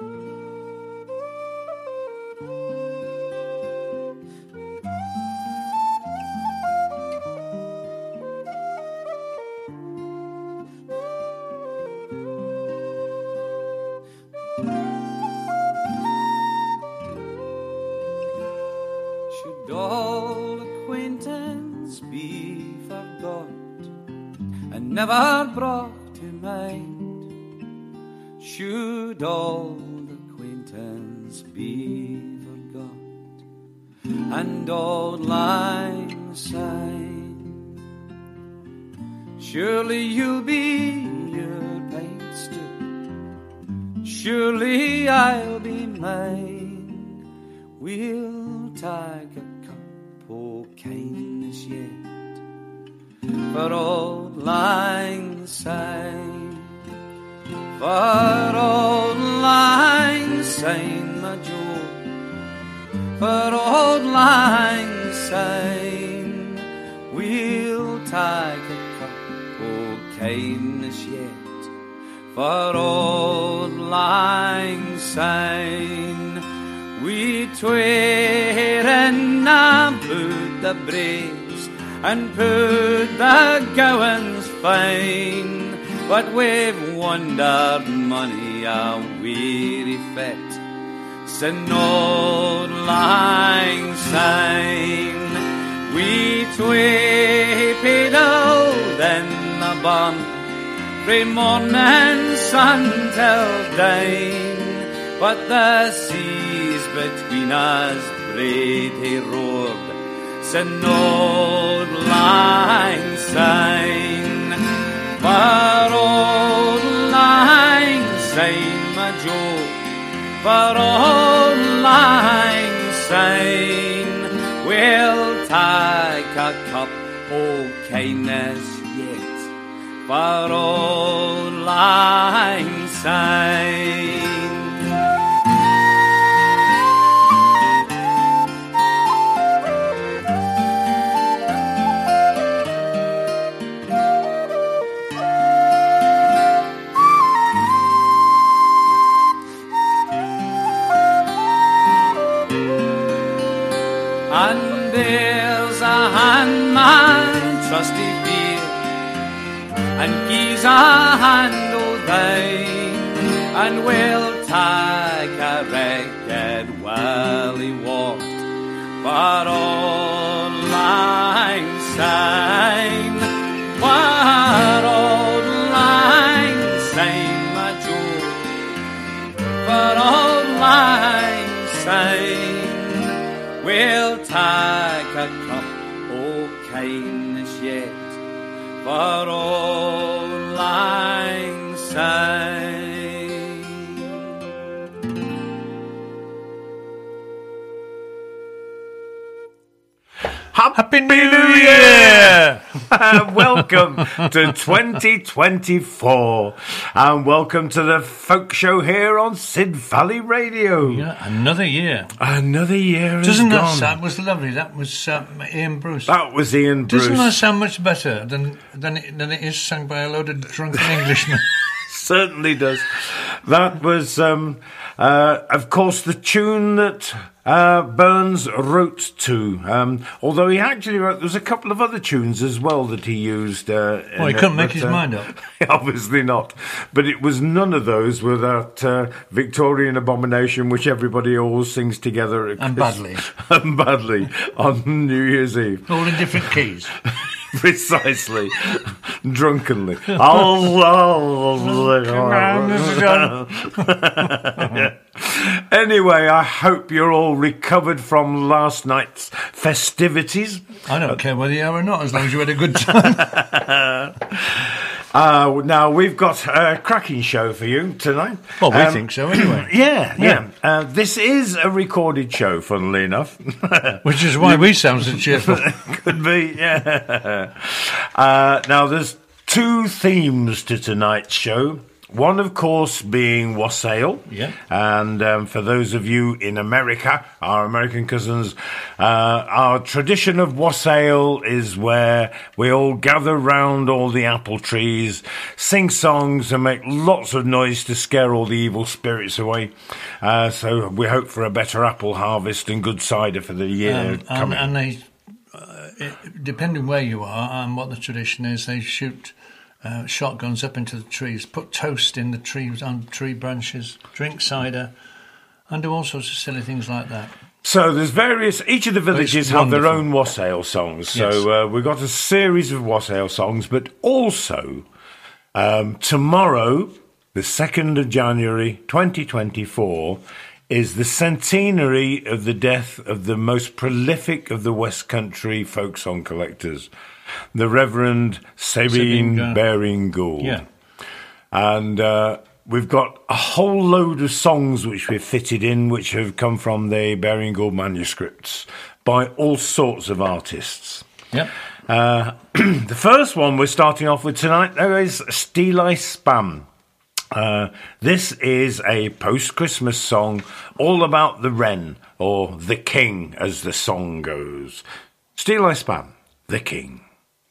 Should old lang sin old lang syne. We twee pedal then the bun, frae morning sun till dine. But the seas between us braid roared, sin old lang syne. For old lang syne, my Joe, for old kindness yet, for old lang syne. Hand o' thine, and we'll take a ragged while he walked, but all lang syne, but all lang syne, my Joe, but all lang. We'll take a cup o' kindness yet for old Happy New Year! welcome to 2024 and welcome to the folk show here on Sid Valley Radio. Yeah, another year. Another year Doesn't that gone. sound was lovely? That was uh, Ian Bruce. That was Ian Bruce. Doesn't that sound much better than than it, than it is sung by a load of drunken Englishmen? certainly does. That was, um, uh, of course, the tune that uh, Burns wrote to. Um, although he actually wrote, there was a couple of other tunes as well that he used. Uh, Well, he couldn't it, make but, his uh, mind up. Obviously not. But it was none of those without uh, Victorian Abomination, which everybody always sings together. And badly. and badly on New Year's Eve. All in different keys. Precisely. Drunkenly. anyway, I hope you're all recovered from last night's festivities. I don't care whether you are or not, as long as you had a good time. Uh, now, we've got a cracking show for you tonight. well, we Um, think so anyway. Yeah, yeah. Uh, this is a recorded show, funnily enough. Which is why we sound so cheerful. Could be, yeah. Uh, now, there's two themes to tonight's show. One, of course, being wassail. Yeah. And um, for those of you in America, our American cousins, uh, our tradition of wassail is where we all gather round all the apple trees, sing songs, and make lots of noise to scare all the evil spirits away. Uh, so we hope for a better apple harvest and good cider for the year Um, and, coming. and they, uh, it, depending where you are and what the tradition is, they shoot uh, shotguns up into the trees, put toast in the trees on tree branches, drink cider, and do all sorts of silly things like that. So there's various. Each of the villages have their own wassail songs. Yes. So uh, we've got a series of wassail songs, but also um, tomorrow, the second of January, 2024, is the centenary of the death of the most prolific of the West Country folk song collectors, the Reverend Sabine Sabine Baring Gould Yeah. and uh, we've got a whole load of songs which we've fitted in, which have come from the Baring Gould manuscripts by all sorts of artists. Yep. Uh, the first one we're starting off with tonight, though, is Steeleye Span. Uh, this is a post Christmas song all about the wren, or the king, as the song goes. Steeleye Span, the king.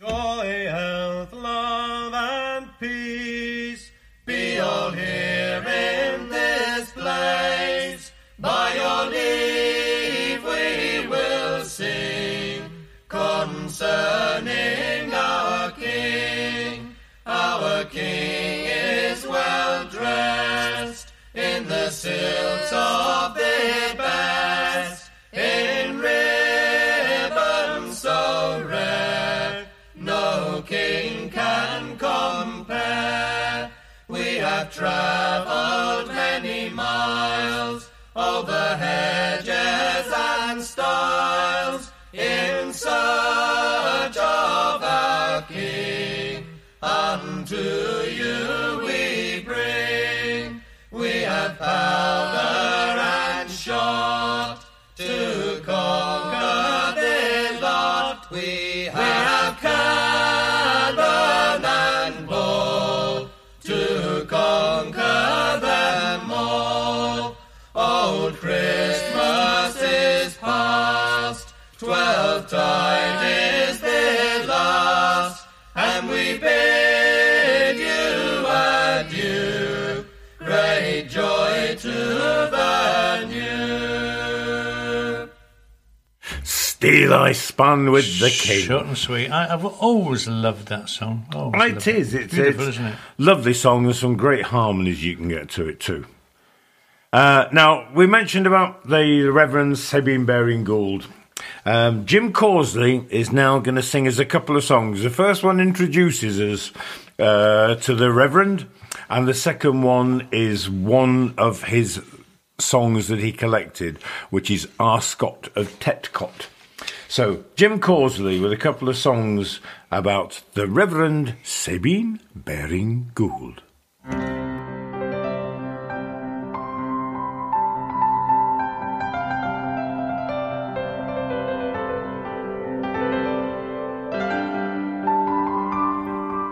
Joy, health, love, and peace be all here in this place. By your leave we will sing concerning our King. Our King is well dressed in the silks of the best, travelled many miles over Steeleye Span with the king. Short and sweet. I, I've always loved that song. Always It loved. It's, beautiful, it's isn't it? Lovely song. There's some great harmonies you can get to it too. Uh, now we mentioned about the Reverend Sabine Baring Gould. Um, Jim Causley is now going to sing us a couple of songs. The first one introduces us uh, to the Reverend, and the second one is one of his songs that he collected, which is Arscott of Tetcott. So, Jim Causley with a couple of songs about the Reverend Sabine Baring Gould.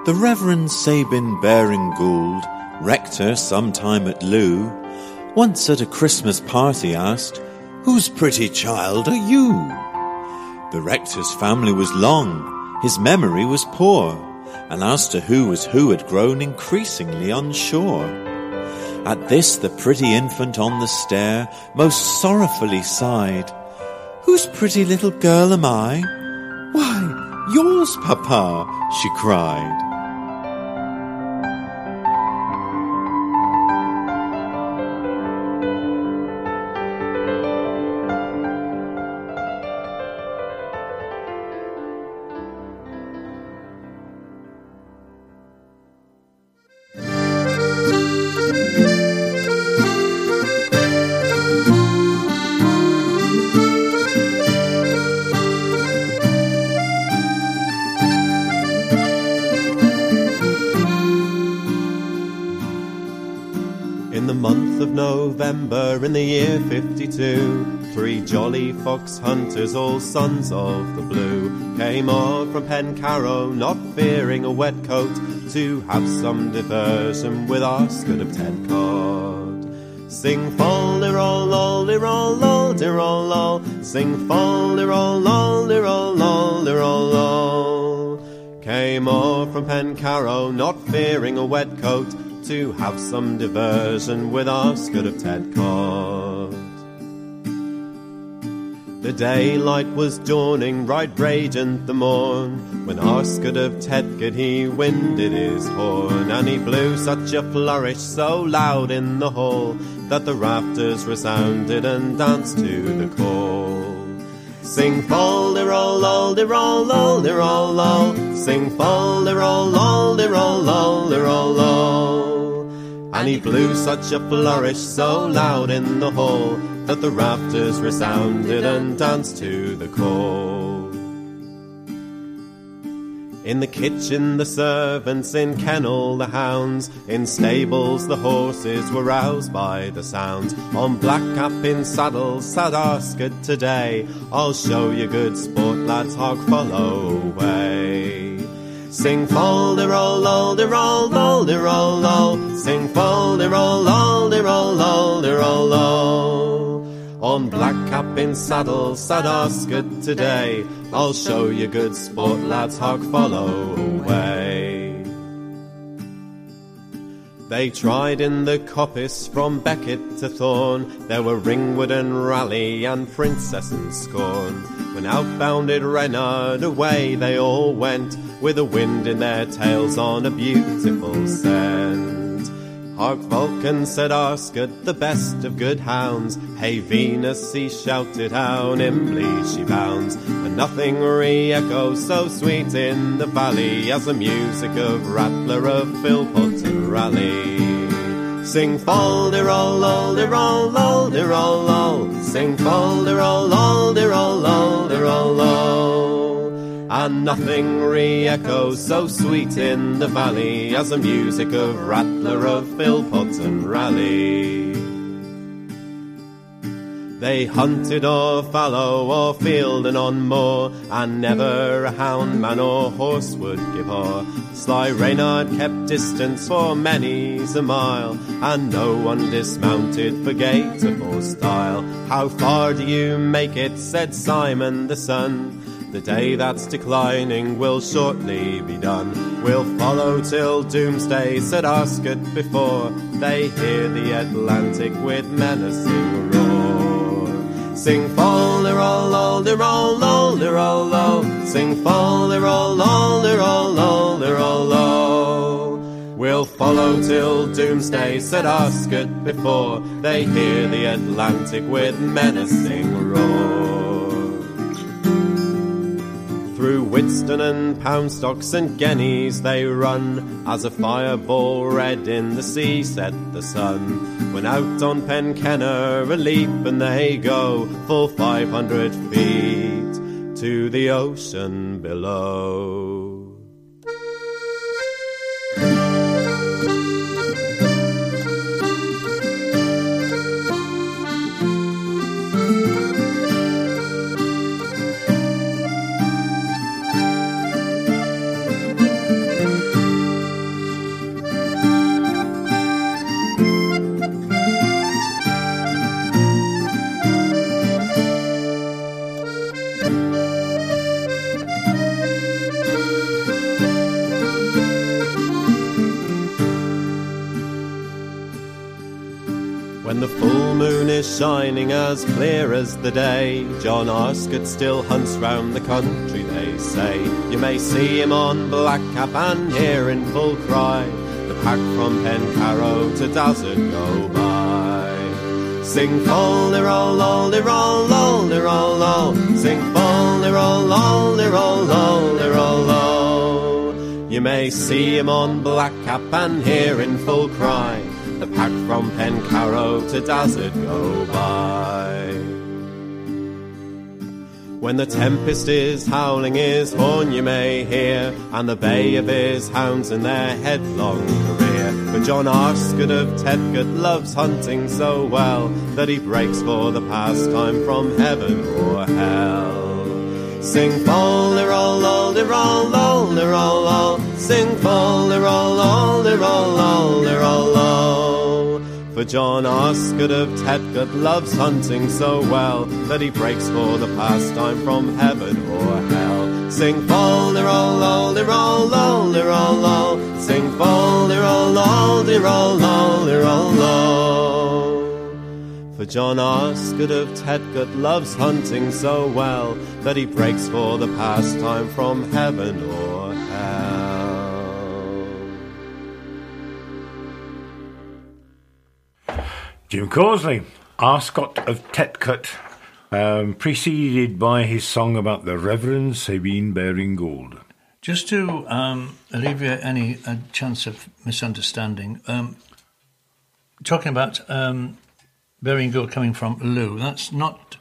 The Reverend Sabin Baring Gould, rector sometime at Lew, once at a Christmas party asked, Whose pretty child are you? The rector's family was long, his memory was poor, and as to who was who had grown increasingly unsure. At this the pretty infant on the stair most sorrowfully sighed, Whose pretty little girl am I? Why, yours, papa, she cried. 52, three jolly fox hunters, all sons of the blue, came on from Pencarrow, not fearing a wet coat, to have some diversion with our Oscar of Tedcott. Sing fall de roll lol de roll lol de roll lol. Sing fall de roll lol de roll lol de roll lol. Came off from Pencarrow, not fearing a wet coat, to have some diversion with our Oscar of Tedcott. The daylight was dawning right radiant the morn. When Arscott of Tetcott he winded his horn And he blew such a flourish so loud in the hall That the rafters resounded and danced to the call. Sing fall de roll lol de roll lol de roll lol Sing fall de roll lol de roll lol de lol And he blew such a flourish so loud in the hall that the rafters resounded and danced to the call. In the kitchen, the servants, in kennel, the hounds, in stables, the horses were roused by the sounds. On Blackcap in saddle sat Arscott today. I'll show you good sport, lads, hog follow away. Sing fall de roll lol lol. Oh. Sing fall de roll lol lol. Oh. On Blackcap in saddle sat Arscott today. I'll show you good sport, lads, hog follow away. They tried in the coppice from Beckett to Thorn. There were Ringwood and Raleigh and Princess and Scorn. When outbounded Reynard away they all went, with the wind in their tails on a beautiful scent. Hark Vulcan, said Arscott, the best of good hounds. Hey Venus, he shouted, how nimbly she bounds. And nothing re-echoes so sweet in the valley as the music of Rattler of Philpot and Raleigh. Sing fall de roll lol de roll lol de roll lol. Sing fall de roll lol And nothing re-echoes so sweet in the valley as the music of Rattler of Philpot and Raleigh. They hunted o'er fallow or field and on moor, and never a hound, man or horse would give o'er. Sly Reynard kept distance for many's a mile, and no one dismounted for gait or style. How far do you make it? said Simon the son. The day that's declining will shortly be done. We'll follow till doomsday, said Arscott before they hear the Atlantic with menacing roar. Sing fall de roll lol de roll lol de roll lol. Sing fall de roll lol de roll lol de roll lol. We'll follow till doomsday, said Arscott before they hear the Atlantic with menacing roar. Through Whiston and Poundstocks and Guineas they run, as a fireball red in the sea set the sun. When out on Penkenner a leap and they go full 500 feet to the ocean below. When the full moon is shining as clear as the day, John Arscott still hunts round the country, they say. You may see him on Blackcap and hear in full cry the pack from Pencarrow to Dizzard go by. Sing fall de roll lol de roll lol de roll lol. Sing fall de roll lol de roll lol de roll lol. You may see him on Blackcap and hear in full cry the pack from Pencarrow to Dizzard go by. When the tempest is howling his horn you may hear, and the bay of his hounds in their headlong career. But John Arscott of Tetcott loves hunting so well that he breaks for the pastime from heaven or hell. Sing de rol lol de rol lol de rol lol. Sing fol de rol lol de rol lol de rol lol. For John Arscott of Tetcott loves hunting so well that he breaks for the pastime from heaven or hell. Sing fol de rol lol de rol lol de rol lol. Sing fol de rol lol de rol lol de rol lol. For John Arscott of Tetcott loves hunting so well that he breaks for the pastime from heaven or Jim Causley, Arscott of Tetcott, um, preceded by his song about the Reverend Sabine Baring Gould. Just to um, alleviate any uh, chance of misunderstanding, um, talking about um, Baring Gould coming from Lew, that's not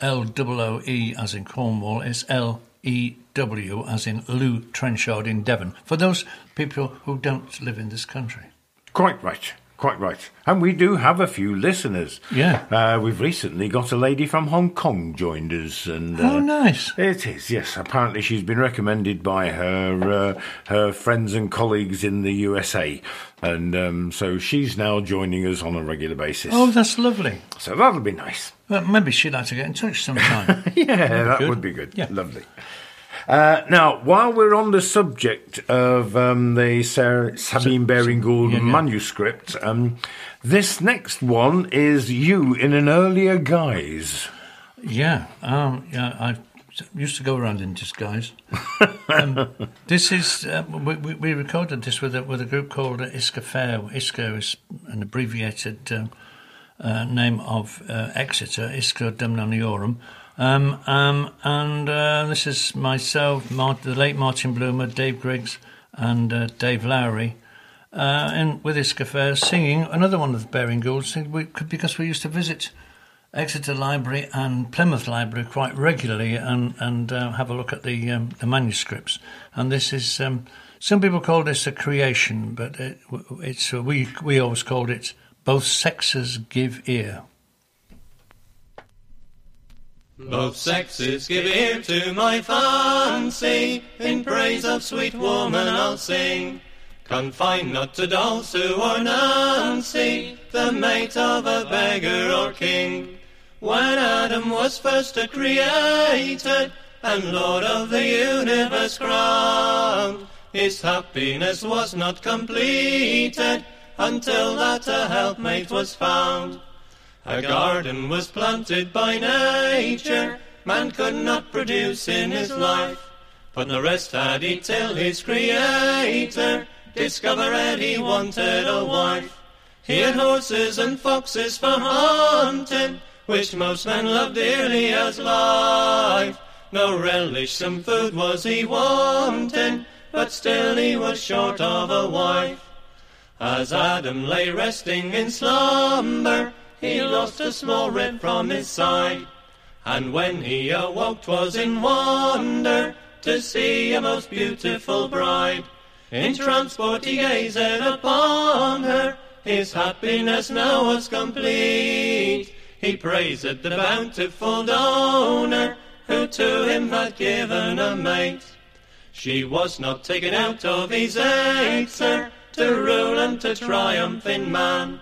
L O O E as in Cornwall, it's L E W as in Lew Trenchard in Devon, for those people who don't live in this country. Quite right. Quite right. And we do have a few listeners. Yeah. Uh, we've recently got a lady from Hong Kong joined us. and uh, Oh, nice. It is, yes. Apparently, she's been recommended by her uh, her friends and colleagues in the USA, and um, so she's now joining us on a regular basis. Oh, that's lovely. So that'll be nice. Well, maybe she'd like to get in touch sometime. yeah, that good. would be good. Yeah. Lovely. Uh, now, while we're on the subject of um, the Sarah, Sabine Baring Gould yeah, yeah. manuscript, um, this next one is you in an earlier guise. Yeah, um, yeah. I used to go around in disguise. um, this is uh, we, we recorded this with a, with a group called Isca Fair. Isca is an abbreviated um, uh, name of uh, Exeter, Isca Dumnoniorum. Um, um, and uh, this is myself, Mart- the late Martin Bloomer, Dave Griggs, and uh, Dave Lowry. Uh, and with Isca Fair singing another one of the Baring Goulds because we used to visit Exeter Library and Plymouth Library quite regularly and and uh, have a look at the um, the manuscripts. And this is um, some people call this a creation, but it, it's we we always called it both sexes give ear. Both sexes give ear to my fancy, in praise of sweet woman I'll sing. Confined not to dolls who are Nancy, the mate of a beggar or king. When Adam was first created, and Lord of the universe crowned, his happiness was not completed, until that a helpmate was found. A garden was planted by nature, man could not produce in his life. But the rest had he till his creator discovered he wanted a wife. He had horses and foxes for hunting, which most men love dearly as life. No relish some food was he wanting, but still he was short of a wife. As Adam lay resting in slumber, he lost a small rib from his side. And when he awoke, 'twas in wonder to see a most beautiful bride. In transport he gazed upon her, his happiness now was complete. He praised the bountiful donor, who to him had given a mate. She was not taken out of his sir, to rule and to triumph in man.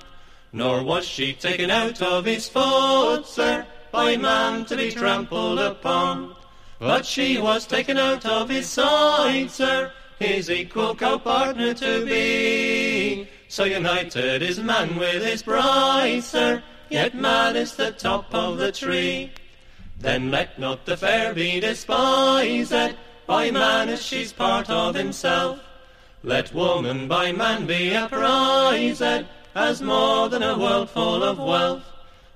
Nor was she taken out of his foot, sir, by man to be trampled upon. But she was taken out of his side, sir, his equal co-partner to be. So united is man with his bride, sir, yet man is the top of the tree. Then let not the fair be despised eh, by man as she's part of himself. Let woman by man be apprised eh, as more than a world full of wealth.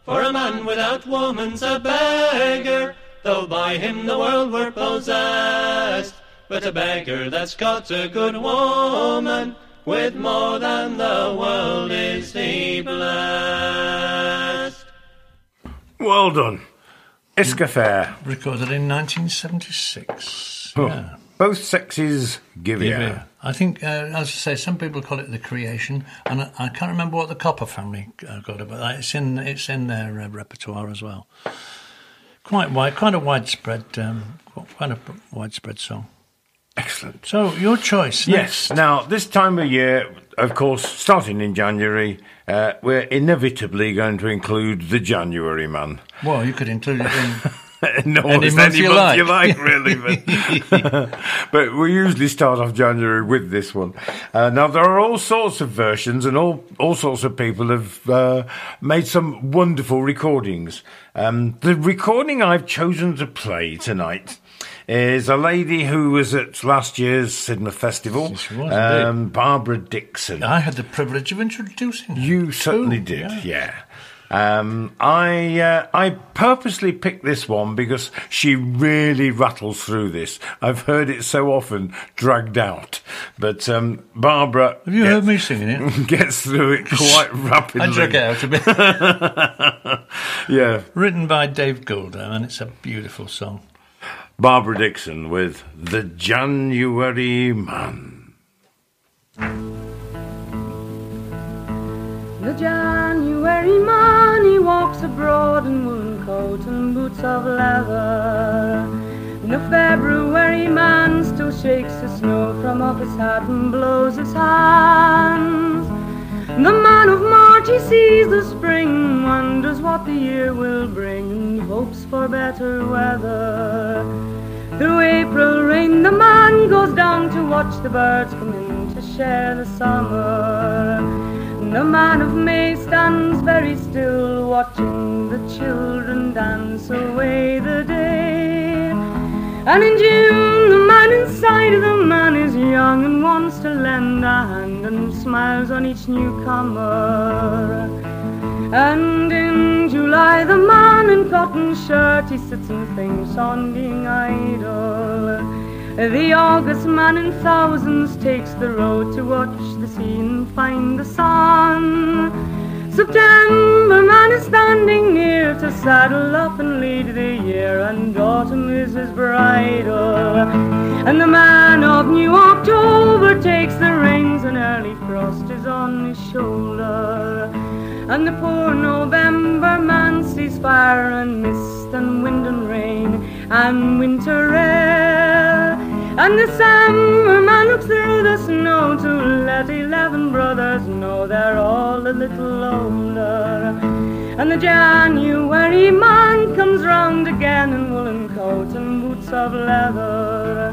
For a man without woman's a beggar, though by him the world were possessed. But a beggar that's got a good woman, with more than the world is he blessed. Well done. Isca Fair. Recorded in 1976. Oh, Yeah. Both sexes give Yeah. ear. I think, uh, as I say, some people call it the creation, and I, I can't remember what the Copper family uh, got it, but it's in it's in their uh, repertoire as well. Quite wide, quite a widespread, um, quite a widespread song. Excellent. So your choice. Yes. Now, this time of year, of course, starting in January, uh, we're inevitably going to include the January man. Well, you could include it in. no, Any month any you month like. you like, really. But, but we usually start off January with this one. Uh, now, there are all sorts of versions, and all, all sorts of people have uh, made some wonderful recordings. Um, the recording I've chosen to play tonight is a lady who was at last year's Sidmouth Festival, was, um, Barbara Dickson. I had the privilege of introducing her. You certainly too, did, yeah. Um, I uh, I purposely picked this one because she really rattles through this. I've heard it so often dragged out, but um, Barbara Have you gets, heard me singing it? gets through it quite rapidly. I drag it out a bit. Yeah, Written by Dave Goulder, and it's a beautiful song. Barbara Dickson with the January Man. The January man, he walks abroad in woolen coat and boots of leather. The February man still shakes the snow from off his hat and blows his hands. The man of March, he sees the spring, wonders what the year will bring, and hopes for better weather. Through April rain, the man goes down to watch the birds come in to share the summer. The man of May stands very still, watching the children dance away the day. And in June, the man inside of the man is young and wants to lend a hand and smiles on each newcomer. And in July, the man in cotton shirt, he sits and thinks on being idle. The August man in thousands takes the road to watch the and find the sun. September man is standing near to saddle up and lead the year, and autumn is his bridle. And the man of New October takes the reins, and early frost is on his shoulder. And the poor November man sees fire and mist and wind and rain and winter air. And the summer man looks through the snow to let eleven brothers know they're all a little older. And the January man comes round again in woolen coat and boots of leather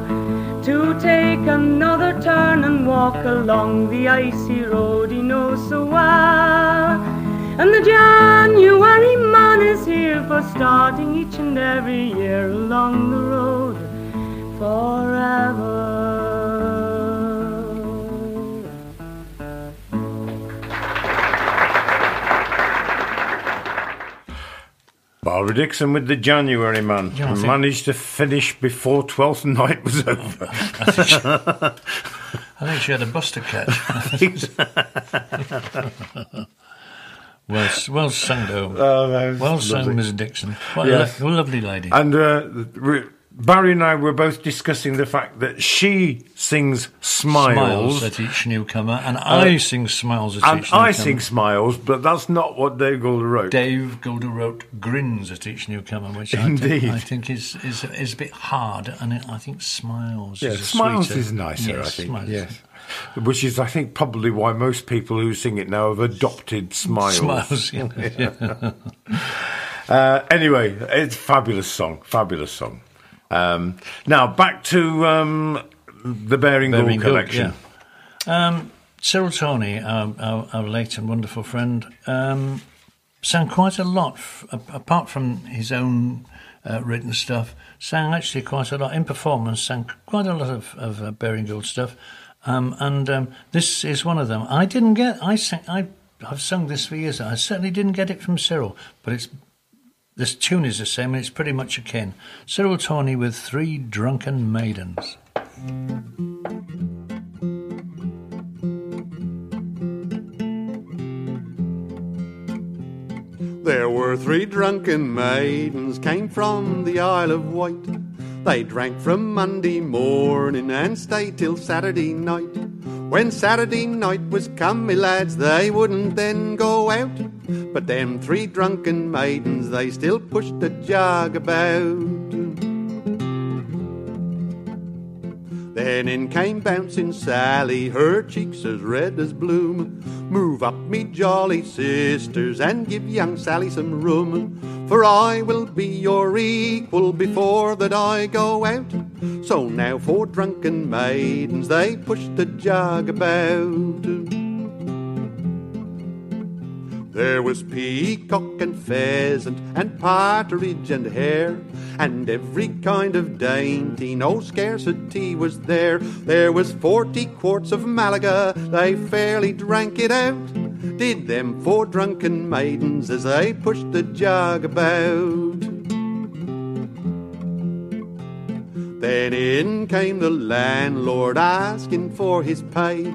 to take another turn and walk along the icy road he knows so well. And the January man is here for starting each and every year along the road forever. Barbara Dickson with the January Man Yeah, think- managed to finish before Twelfth Night was over. I think she had a bus to catch. well, well sung, though. Oh, well sung. Miss Dickson. What Yes. a lo- lovely lady. And uh, Barry and I were both discussing the fact that she sings smiles smiles, at each newcomer, and I sing smiles at and each newcomer. And I sing smiles, but that's not what Dave Goulder wrote. Dave Goulder wrote grins at each newcomer, which I Indeed. think, I think is, is is a bit hard, and it, I think smiles. is a smiles sweeter- is nicer, Yes, I think. Smiles. Yes. Which is, I think, probably why most people who sing it now have adopted smiles. Smiles. Yeah. yeah. Uh, anyway, it's a fabulous song, fabulous song. Um, now back to um, the Baring Gould, collection. yeah. Um, Cyril Tawney, our, our, our late and wonderful friend, um, sang quite a lot, f- apart from his own uh, written stuff, sang actually quite a lot in performance, sang quite a lot of, of uh, Baring Gould stuff. Um, and um, this is one of them. I didn't get, I sang, I, I've sung this for years. I certainly didn't get it from Cyril, but it's this tune is the same and it's pretty much akin. Cyril Tawney with Three Drunken Maidens. There were three drunken maidens came from the Isle of Wight. They drank from Monday morning and stayed till Saturday night. When Saturday night was come, me lads, they wouldn't then go out, But them three drunken maidens, they still pushed the jug about. Then in came bouncing Sally, her cheeks as red as bloom. Move up, me jolly sisters, and give young Sally some room. For I will be your equal before that I go out. So now for drunken maidens, they push the jug about. There was peacock and pheasant and partridge and hare and every kind of dainty, no scarcity was there. There was forty quarts of Malaga, they fairly drank it out. Did them four drunken maidens as they pushed the jug about. Then in came the landlord asking for his pay,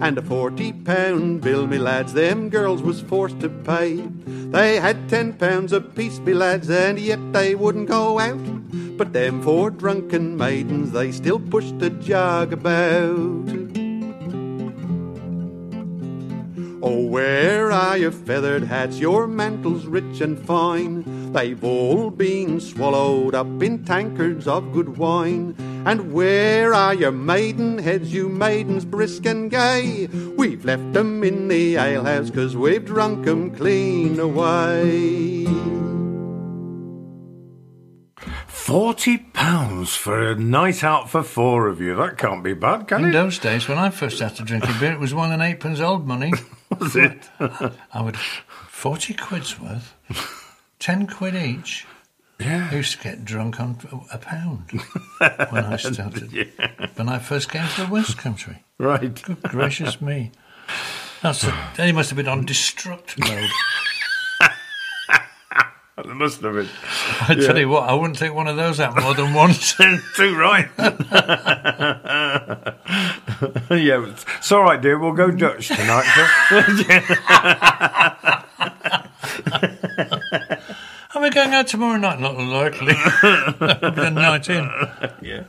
and a forty pound bill, me lads, them girls was forced to pay. They had ten pounds apiece, me lads, and yet they wouldn't go out. But them four drunken maidens, they still pushed the jug about. Oh, where are your feathered hats, your mantles rich and fine? They've all been swallowed up in tankards of good wine. And where are your maiden heads, you maidens brisk and gay? We've left 'em in the alehouse, cause we've drunk 'em clean away. Forty pounds for a night out for four of you. That can't be bad, can In it? In those days, when I first started drinking beer, it was one and eightpence old money. Was it? I would forty quid's worth, ten quid each. I yeah. used to get drunk on a pound when I started. yeah. When I first came to the West Country. Right. Good gracious me! That's a, then he must have been on destruct mode. It must have been. I tell you what, I wouldn't take one of those out more than once. Too right. yeah, it's, it's all right, dear. We'll go Dutch tonight. Are we going out tomorrow night? Not likely. the night in. yeah.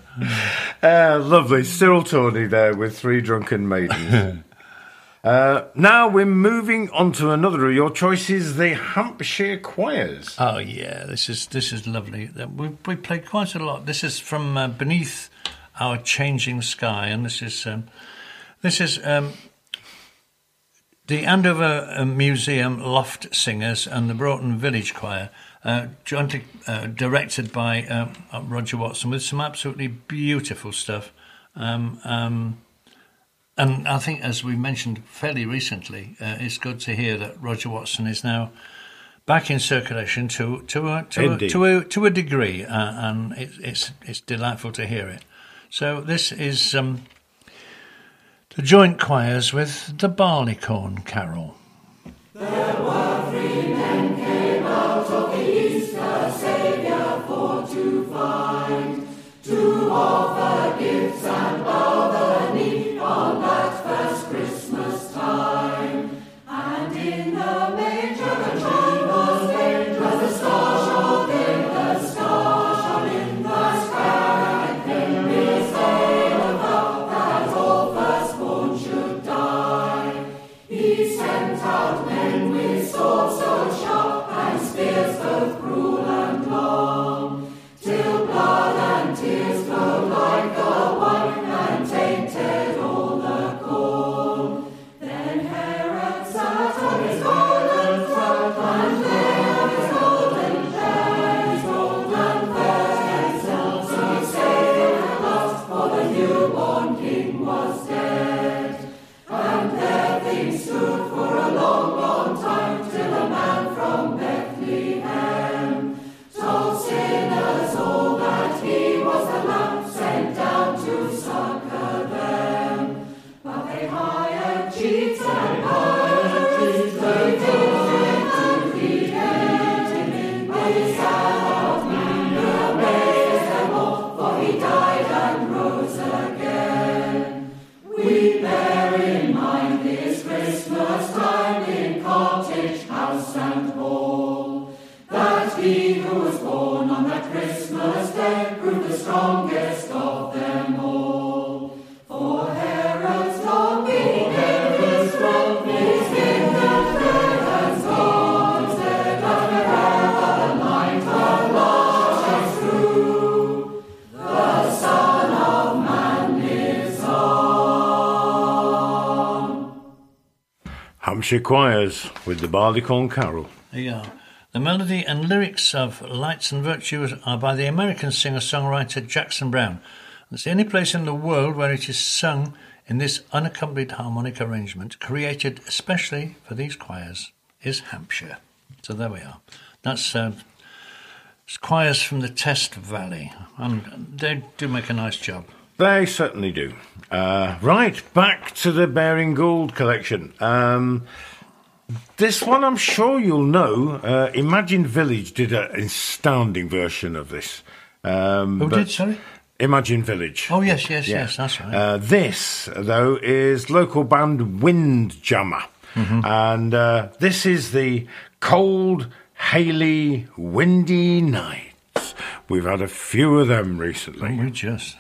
Uh, lovely. Cyril Tawney there with three drunken maidens. uh, now we're moving on to another of your choices, the Hampshire Choirs. Oh yeah, this is this is lovely. We we played quite a lot. This is from uh, beneath our changing sky, and this is um, this is um, the Andover uh, Museum Loft Singers and the Broughton Village Choir, uh, jointly uh, directed by uh, Roger Watson, with some absolutely beautiful stuff. Um, um, and I think, as we mentioned fairly recently, uh, it's good to hear that Roger Watson is now back in circulation to to a to a, to a, to a degree, uh, and it, it's it's delightful to hear it. So this is um, the joint choirs with the Barleycorn Carol. Hampshire Choirs with the Barleycorn Carol. Yeah. The melody and lyrics of Lights and Virtues are by the American singer songwriter Jackson Browne. It's the only place in the world where it is sung in this unaccompanied harmonic arrangement, created especially for these choirs, is Hampshire. So there we are. That's uh, choirs from the Test Valley. And they do make a nice job. They certainly do. Uh, right, back to the Baring Gould collection. Um, this one I'm sure you'll know. Uh, Imagine Village did an astounding version of this. Um, Who did, sorry? Imagine Village. Oh, yes, yes, Yeah. yes, that's right. Uh, this, though, is local band Windjammer. Mm-hmm. And uh, this is the cold, haily, windy nights. We've had a few of them recently. we just.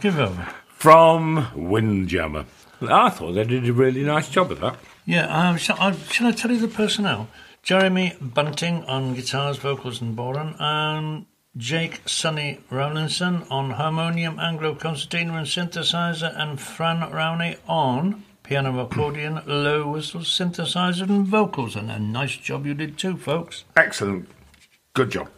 Give over. From Windjammer. I thought they did a really nice job of that. Yeah, um, shall, I, shall I tell you the personnel? Jeremy Bunting on guitars, vocals, and bodhrán, and Jake Sonny Rowlinson on harmonium, Anglo concertina, and synthesizer, and Fran Rowney on piano, accordion, low whistle, synthesizer, and vocals. And a nice job you did too, folks. Excellent. Good job.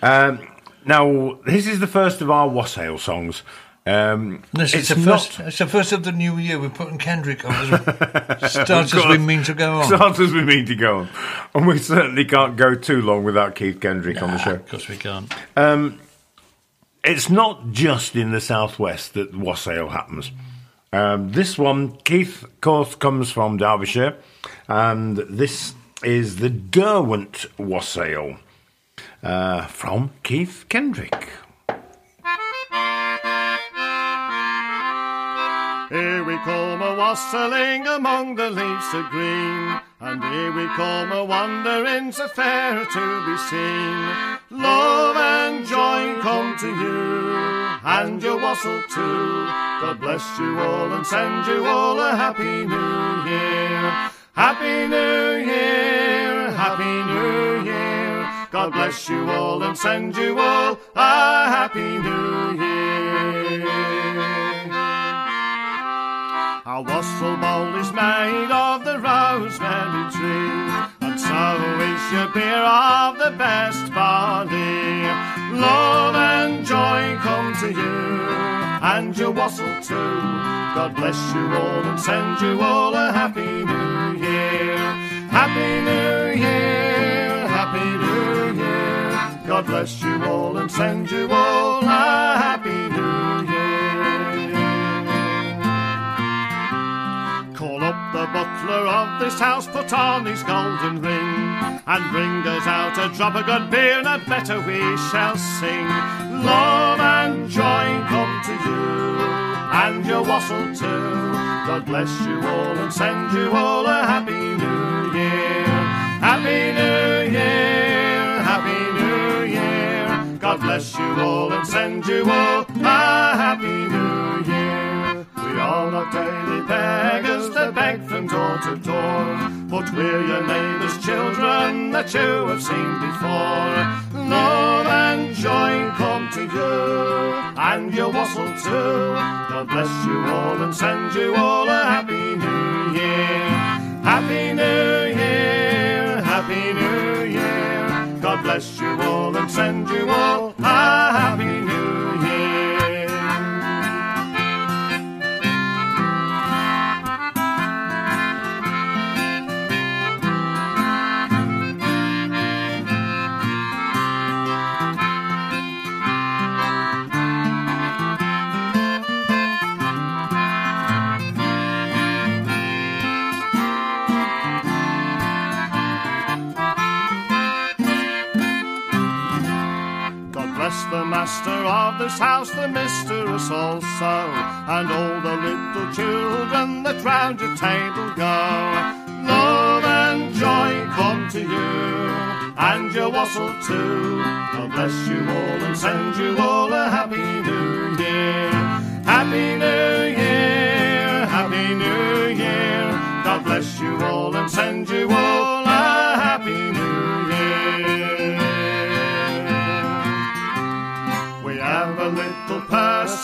Um, now, this is the first of our Wassail songs. Um, This it's the not- first. It's the first of the new year. We're putting Kendrick on. as Start as we mean to go on. Start as we mean to go on. And we certainly can't go too long without Keith Kendrick on the show. Of course we can't. Um, it's not just in the southwest that wassail happens. Um, this one, Keith, of course, comes from Derbyshire, and this is the Derwent wassail uh, from Keith Kendrick. Here we come a wassailing among the leaves of green, and here we come a wandering so fair to be seen. Love and joy come to you, and your wassail too. God bless you all and send you all a happy new year. Happy New Year, Happy New Year. God bless you all and send you all a Happy New Year. Our wassail bowl is made of the rosemary tree, and so is your beer of the best barley. Love and joy come to you, and your wassail too. God bless you all and send you all a happy new year. Happy New Year, Happy New Year. God bless you all and send you all a happy the butler of this house, put on his golden ring, and bring us out a drop of good beer, and a better we shall sing. Love and joy come to you, and your wassail too. God bless you all and send you all a happy new year. Happy New Year, Happy New Year. God bless you all and send you all a happy new year. We are not daily beggars that beg from door to door, but we're your neighbours' children that you have seen before. Love and joy come to you, and your wassail too. God bless you all and send you all a happy new year. Happy New Year, Happy New Year. God bless you all and send you all a happy this house, the mistress also, and all the little children that round your table go. Love and joy come to you, and your wassail too. God bless you all and send you all a happy new year. Happy New Year, Happy New Year. God bless you all and send you all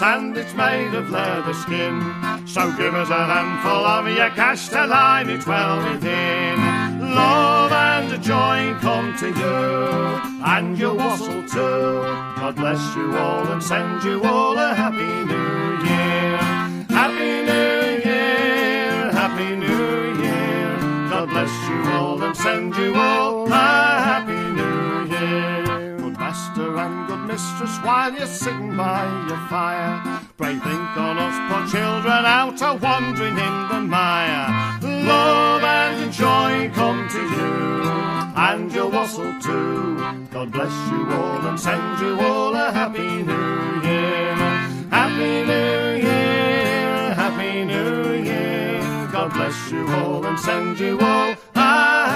it's made of leather skin. So give us a handful of your cash to line it well within. Love and joy come to you, and your wassail too. God bless you all and send you all a happy new year. Happy New Year, Happy New Year. God bless you all and send you all a happy new year. And good mistress, while you're sitting by your fire, pray think on us poor children out a wandering in the mire. Love and joy come to you, and your wassail too. God bless you all and send you all a happy new year. Happy New Year, Happy New Year. God bless you all and send you all a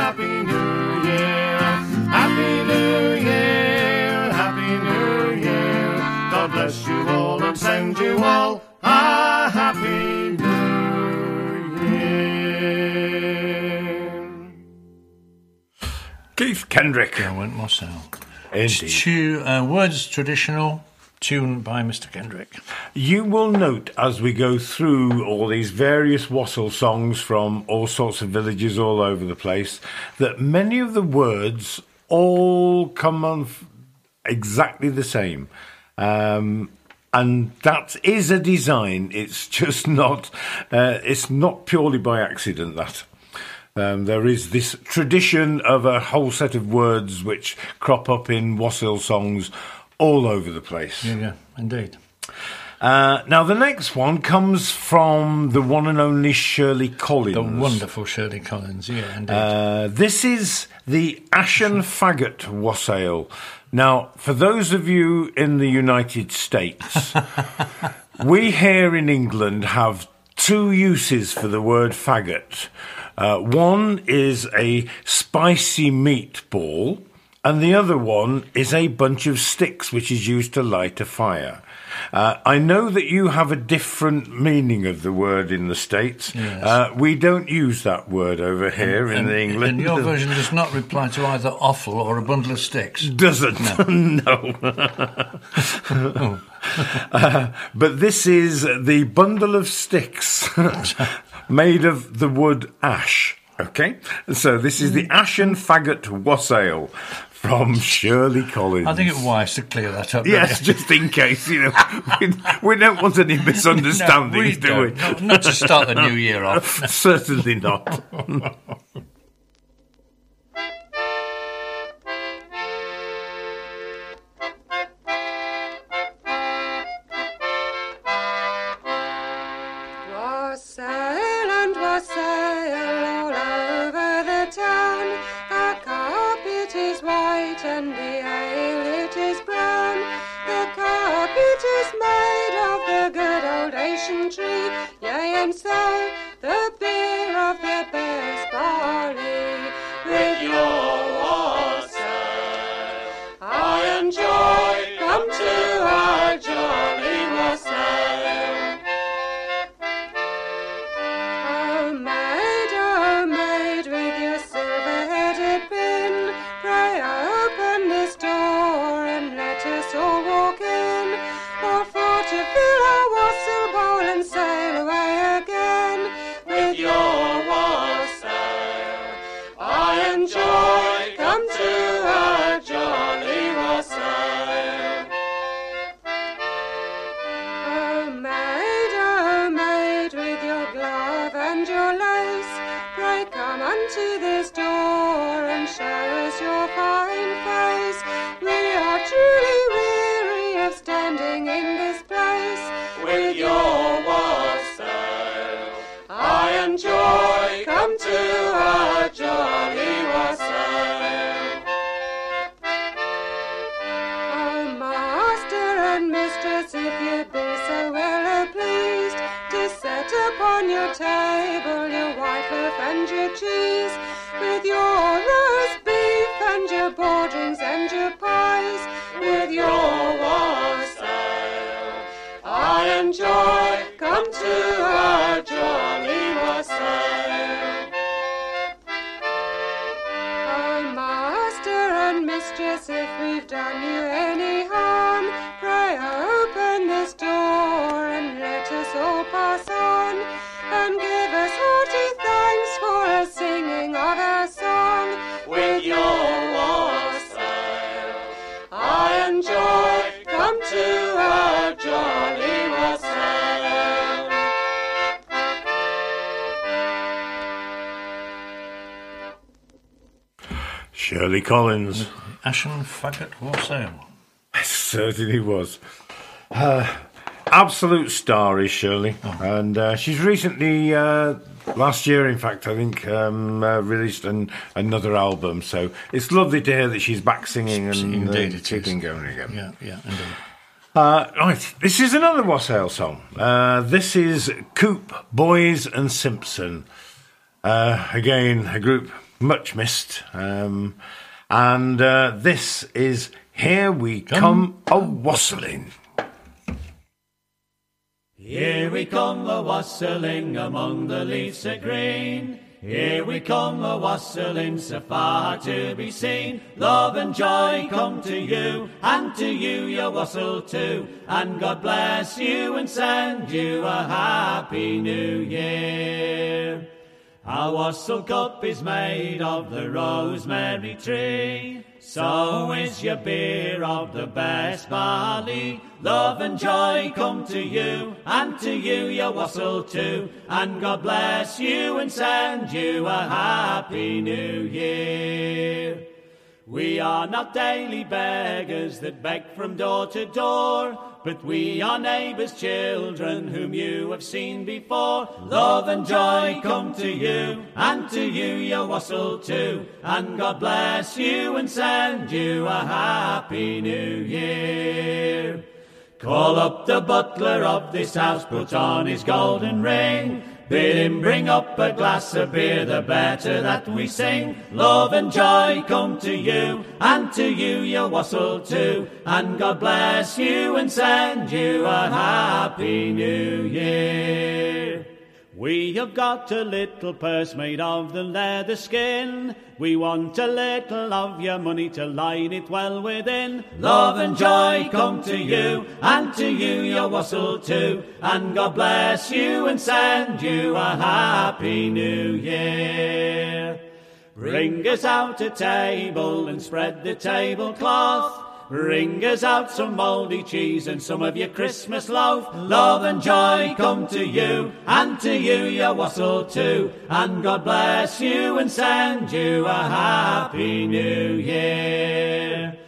Kendrick. I went myself. Indeed. Tu- uh, words traditional, tune by Mr. Kendrick. You will note as we go through all these various wassail songs from all sorts of villages all over the place that many of the words all come on f- exactly the same. Um, and that is a design. It's just not. Uh, it's not purely by accident that. Um, there is this tradition of a whole set of words which crop up in wassail songs all over the place. Yeah, yeah, indeed. Uh, now, the next one comes from the one and only Shirley Collins. The wonderful Shirley Collins, yeah, indeed. Uh, this is the Ashen Faggot Wassail. Now, for those of you in the United States, we here in England have two uses for the word faggot. Uh, one is a spicy meatball, and the other one is a bunch of sticks which is used to light a fire. Uh, I know that you have a different meaning of the word in the States. Yes. Uh, we don't use that word over here in and, England. And your version does not reply to either offal or a bundle of sticks. Doesn't. No. Uh, but this is the bundle of sticks made of the wood ash. Okay? So this is the mm. Ashen Faggot Wassail from Shirley Collins. I think it's wise to clear that up. Yes, you? just in case, you know. We, we don't want any misunderstandings, No, we we? don't. Not, not to start the new year off. Certainly not. tree. Yea, and so the beer of the best barley with your wassail. I and joy come to our jolly standing in this place with your wassail. I and joy come to a jolly wassail. Oh, master and mistress, if you be so well pleased to set upon your table your wife and your cheese with your jolly Shirley Collins. Ashen Faggot Wassail. Certainly was. Uh, absolute star is Shirley, and uh, she's recently, uh, last year, in fact, I think, um, uh, released an, another album. So it's lovely to hear that she's back singing and Indeed uh, it keeping going again. Yeah, yeah, indeed. Uh, right, this is another Wassail song. Uh, this is Coope, Boyes and Simpson. Uh, again, a group much missed. Um, and uh, this is Here We Come, a Wassailing. Here we come a wassailing among the leaves of green. Here we come a wassailing so far to be seen. Love and joy come to you, and to you your wassail too. And God bless you and send you a happy new year. Our wassail cup is made of the rosemary tree. So is your beer of the best barley. Love and joy come to you, and to you your wassail too. And God bless you and send you a happy new year. We are not daily beggars that beg from door to door, but we are neighbours' children whom you have seen before. Love and joy come to you, and to you your wassail too. And God bless you and send you a happy new year. Call up the butler of this house, put on his golden ring. Bid him bring up a glass of beer, the better that we sing. Love and joy come to you, and to you your wassail too. And God bless you and send you a happy new year. We have got a little purse made of the leather skin. We want a little of your money to line it well within. Love and joy come to you, and to you your wassail too. And God bless you and send you a happy new year. Bring us out a table and spread the tablecloth. Bring us out some mouldy cheese and some of your Christmas loaf. Love and joy come to you, and to you your wassail too. And God bless you and send you a happy new year.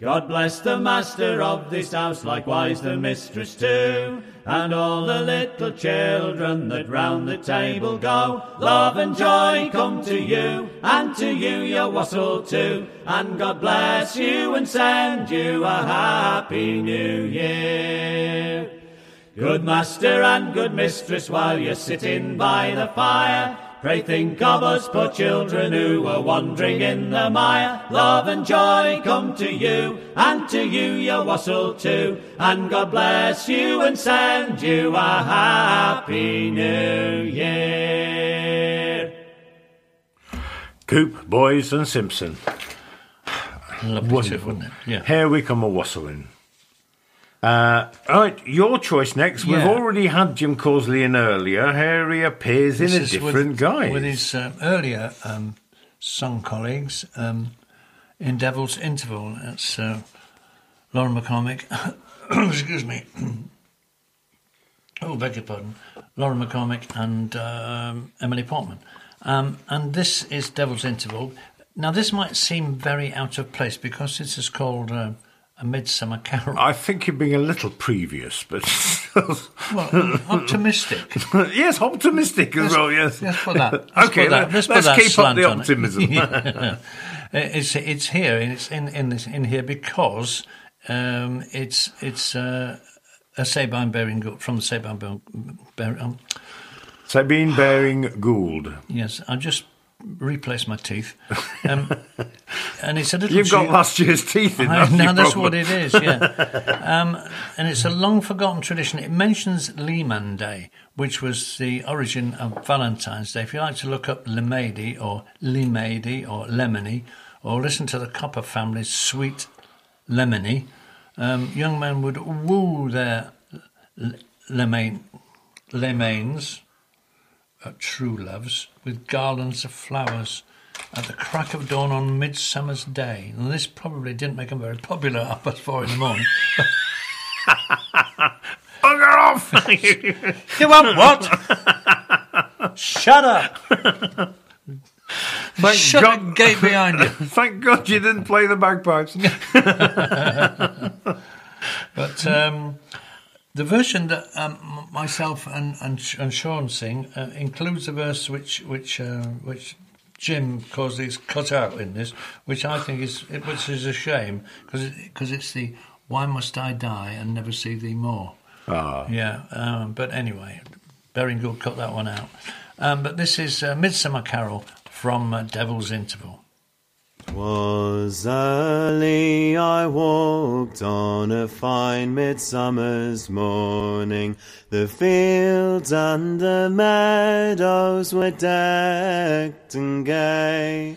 God bless the master of this house, likewise the mistress too, and all the little children that round the table go. Love and joy come to you, and to you your wassail too, and God bless you and send you a happy new year. Good master and good mistress, while you're sitting by the fire, Pray think of us poor children who are wandering in the mire. Love and joy come to you, and to you your wassail too. And God bless you and send you a happy new year. Coope, Boyes and Simpson. Lovely tune, wouldn't it? Yeah. Here we come a wassailing. Uh, right, your choice next. We've already had Jim Causley in earlier. Here he appears in a different with, guise. With his um, earlier um, song colleagues um, in Devil's Interval. That's uh, Lauren McCormick. Excuse me. oh, beg your pardon. Lauren McCormick and um, Emily Portman. Um, and this is Devil's Interval. Now, this might seem very out of place because this is called uh, A Midsummer Carol. I think you're being a little previous, but Well, optimistic. yes, optimistic as Let's- well. Yes, Let's put that. Let's okay, put that, let- let's put let's that keep up the on it. optimism. It's it's here. It's in in this in here because um, it's it's uh, a Sabine Baring gu- from the Sabine Baring, Baring um, Sabine Baring Gould. Yes, I just replaced my teeth, um, and it's a little. You've got last year's teeth in. I, That's no, that's problem. what it is. Yeah, um, and it's a long forgotten tradition. It mentions Lemady, which was the origin of Valentine's Day. If you like to look up Lemady or Lemady or Lemony, or listen to the Copper family's Sweet Lemony, um, young men would woo their l- uh, true loves, with garlands of flowers at the crack of dawn on Midsummer's Day. And this probably didn't make them very popular at half past four in the morning. Bugger off! you want what? Shut up! Thank Shut God. the gate behind you. Thank God you didn't play the bagpipes. But um, the version that um, myself and, and, and Sean sing uh, includes a verse which which uh, which Jim Causley's cut out in this, which I think is it, which is a shame because because it's the why must I die and never see thee more. Ah. Yeah, um, but anyway, Baring Gould cut that one out. Um, but this is uh, Midsummer Carol from uh, Devil's Interval. Was early I walked on a fine midsummer's morning. The fields and the meadows were decked and gay.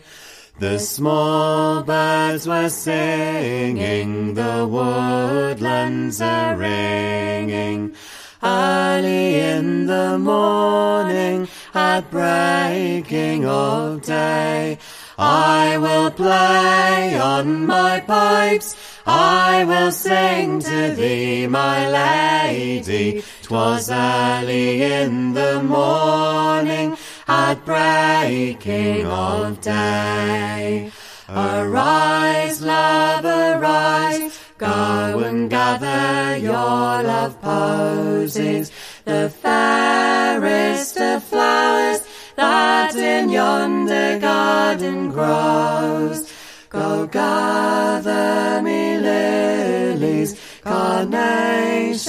The small birds were singing, the woodlands are ringing. Early in the morning, at breaking of day, I will play on my pipes. I will sing to thee, my lady. 'Twas early in the morning, at breaking of day. Arise, love, arise. Go and gather your love posies, the fairest of flowers that in yonder garden grows. Go gather me lilies, carnations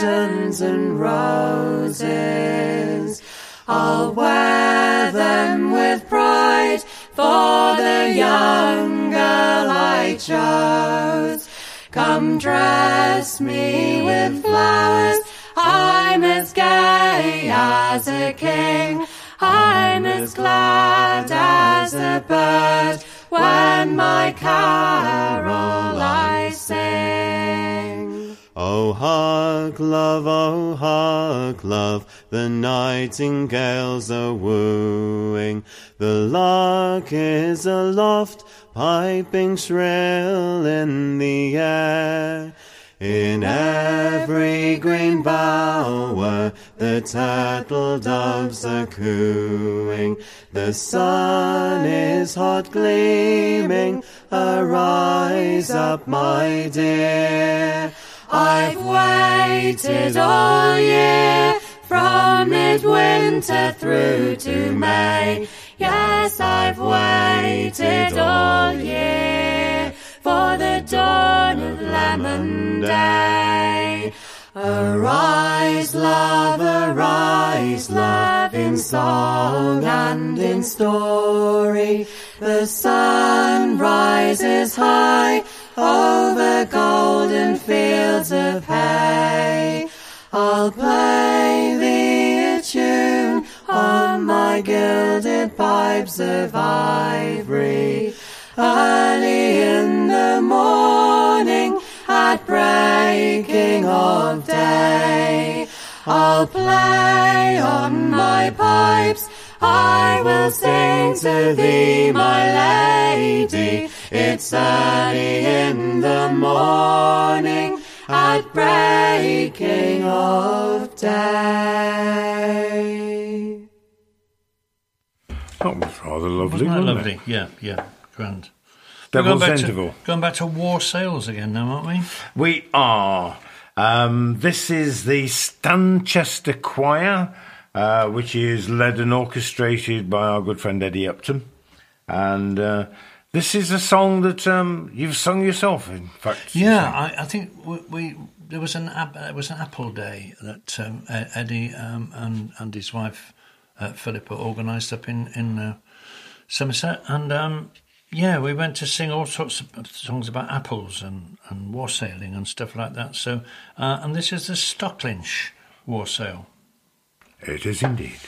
and roses. I'll wear them with pride for the young girl I chose. Come dress me with flowers. I'm as gay as a king. I'm as glad as a bird when my carol I sing. Oh, hark, love, oh, hark, love, the nightingales are wooing. The lark is aloft, piping shrill in the air. In every green bower, the turtle doves are cooing. The sun is hot gleaming. Arise up, my dear. I've waited all year from midwinter through to May. Yes, I've waited all year for the dawn of Lemady. Arise, love, arise, love, in song and in story. The sun rises high over golden fields of hay. I'll play thee a tune on my gilded pipes of ivory. Early in the morning, at breaking of day, I'll play on my pipes. I will sing to thee, my lady. It's early in the morning, at breaking of day. That was rather lovely, Wasn't that wasn't lovely? it? Yeah, yeah, grand. Devil's going back Interval. To, going back to wassails again now, aren't we? We are. Um, this is the Stanchester Choir, uh, which is led and orchestrated by our good friend Eddie Upton. And uh, this is a song that um, you've sung yourself, in fact. Yeah, I, I think we, we there was an it was an Apple Day that um, Eddie um, and and his wife uh, Philippa organised up in in uh, Somerset, and um, yeah, we went to sing all sorts of songs about apples and, and wassailing and stuff like that. So, uh, and this is the Stocklinch Wassail. It is indeed.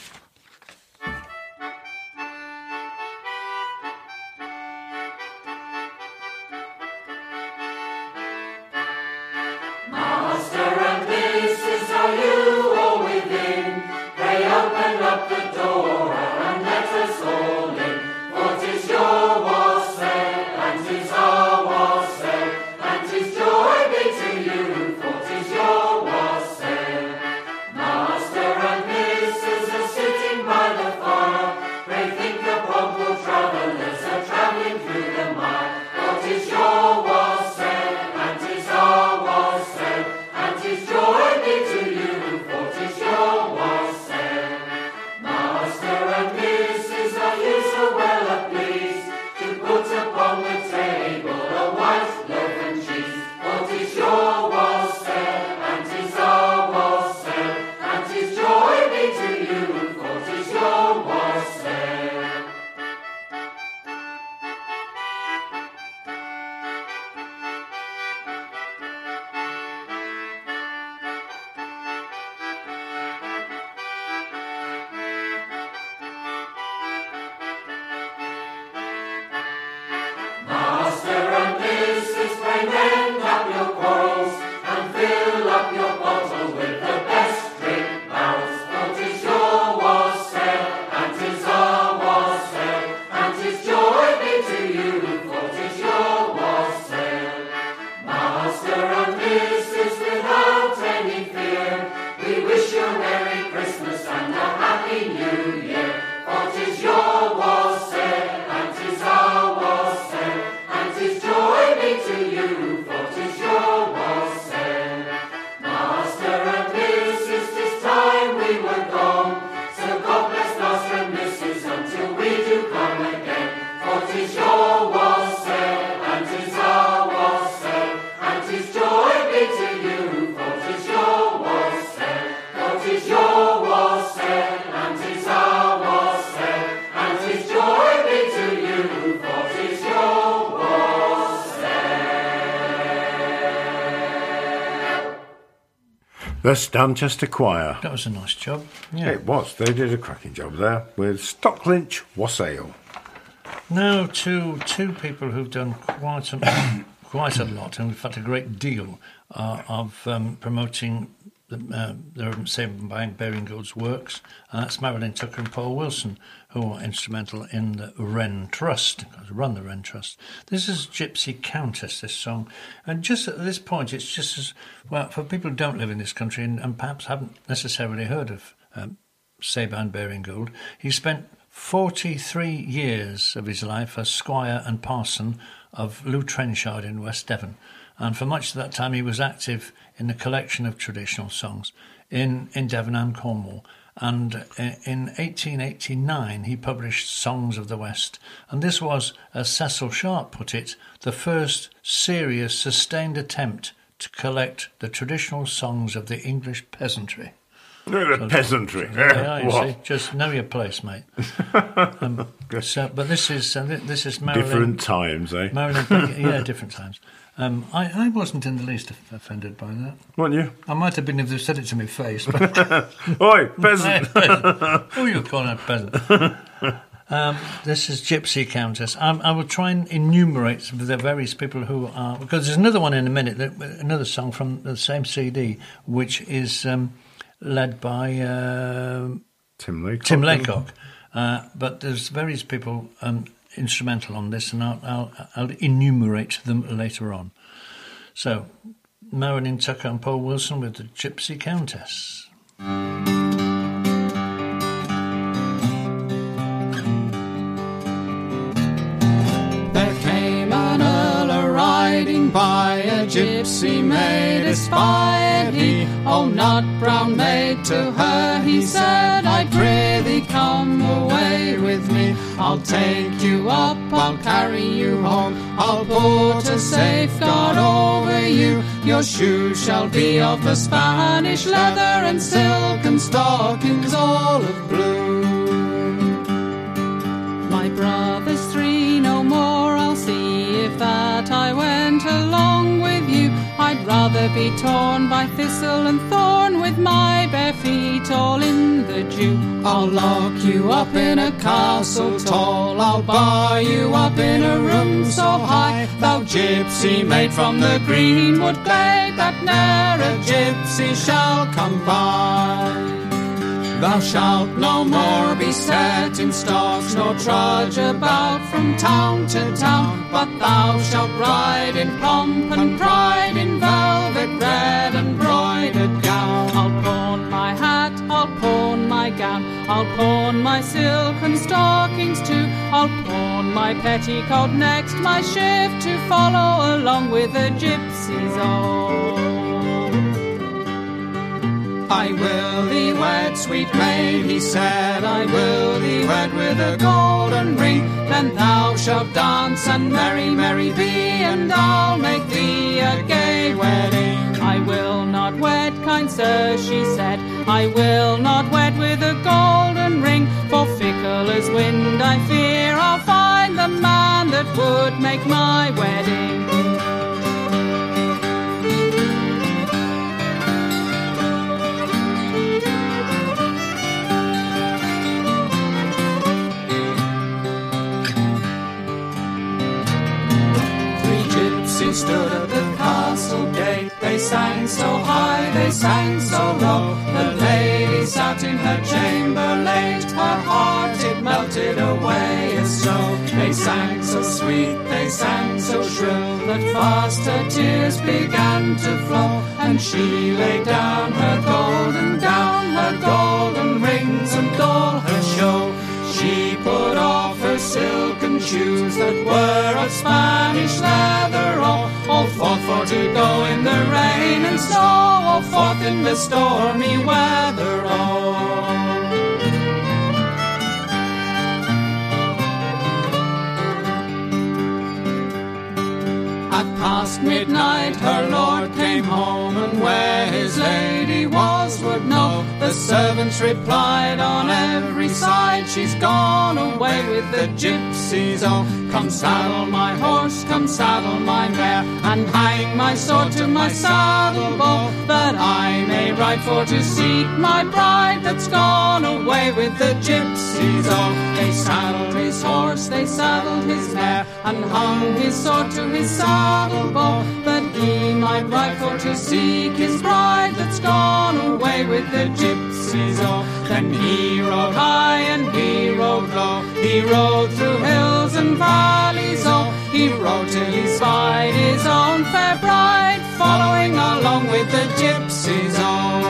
The Stanchester Choir. That was a nice job. Yeah. It was. They did a cracking job there with Stocklinch Wassail. Now to two people who've done quite a, quite a lot, and in fact a great deal, uh, of um, promoting uh, the Sabine Baring Gould's works, and that's Marilyn Tucker and Paul Wilson, who are instrumental in the Wren Trust, run the Wren Trust. This is Gypsy Countess, this song, and just at this point, it's just as well for people who don't live in this country and, and perhaps haven't necessarily heard of um, Sabine Baring Gould. He spent 43 years of his life as squire and parson of Lew Trenchard in West Devon, and for much of that time he was active in the collection of traditional songs in, in Devon and Cornwall. And uh, in 1889 he published Songs of the West, and this was, as Cecil Sharp put it, the first serious, sustained attempt to collect the traditional songs of the English peasantry. The peasantry. There they are, you What? see. Just know your place, mate. um, so, but this is uh, this is Marilyn. Different times, eh? Marilyn, yeah, different times. Um, I, I wasn't in the least offended by that. Weren't you? I might have been if they said it to my face. But Oi, peasant. Who are you calling a peasant? Um, this is Gypsy Countess. Um, I will try and enumerate the various people who are because there's another one in a minute, that, another song from the same CD, which is um, led by uh, Tim Laycock. Tim Laycock. Uh, but there's various people um, instrumental on this, and I'll, I'll, I'll enumerate them later on. So, Marilyn Tucker and Paul Wilson with the Gypsy Countess. There came an earl riding by, gypsy maid espied he. Oh, not brown maid, to her he said, I pray thee come away with me. I'll take you up, I'll carry you home, I'll put a safeguard over you. Your shoes shall be of the Spanish leather and silk and stockings all of blue. My brothers three, no more I'll see. If that I went I'd rather be torn by thistle and thorn with my bare feet all in the dew. I'll lock you up in a castle tall, I'll bar you up in a room so high, thou gypsy maid from the greenwood glade, that ne'er a gypsy shall come by. Thou shalt no more be set in stocks, nor trudge about from town to town, but thou shalt ride in pomp and pride in velvet red and broidered gown. I'll pawn my hat, I'll pawn my gown, I'll pawn my silken stockings too, I'll pawn my petticoat next, my shift to follow along with the gypsies all. I will thee wed, sweet maid, he said, I will thee wed with a golden ring. Then thou shalt dance and merry, merry be, and I'll make thee a gay wedding. I will not wed, kind sir, she said, I will not wed with a golden ring, for fickle as wind I fear I'll find the man that would make my wedding. Stood at the castle gate. They sang so high, they sang so low. The lady sat in her chamber late. Her heart it melted away as snow. They sang so sweet, they sang so shrill that fast her tears began to flow. And she laid down her golden gown, shoes that were of Spanish leather, all, all forth for to go in the rain and snow, all forth in the stormy weather, all. At past midnight her lord came home, and where his lady was would know. The servants replied on every side, She's gone away with the gypsies. Oh, come saddle my horse, come saddle my mare, and hang my sword to my saddle bow, that I may ride for to seek my bride that's gone away with the gypsies. Oh, they saddled his horse, they saddled his mare, and hung his sword to his saddle bow, that he might ride for to seek his bride that's gone away with the gypsies. Oh, then he rode high and he rode low, he rode through hills and valleys. Oh, he rode till he spied his own fair bride, following along with the gypsies. Oh.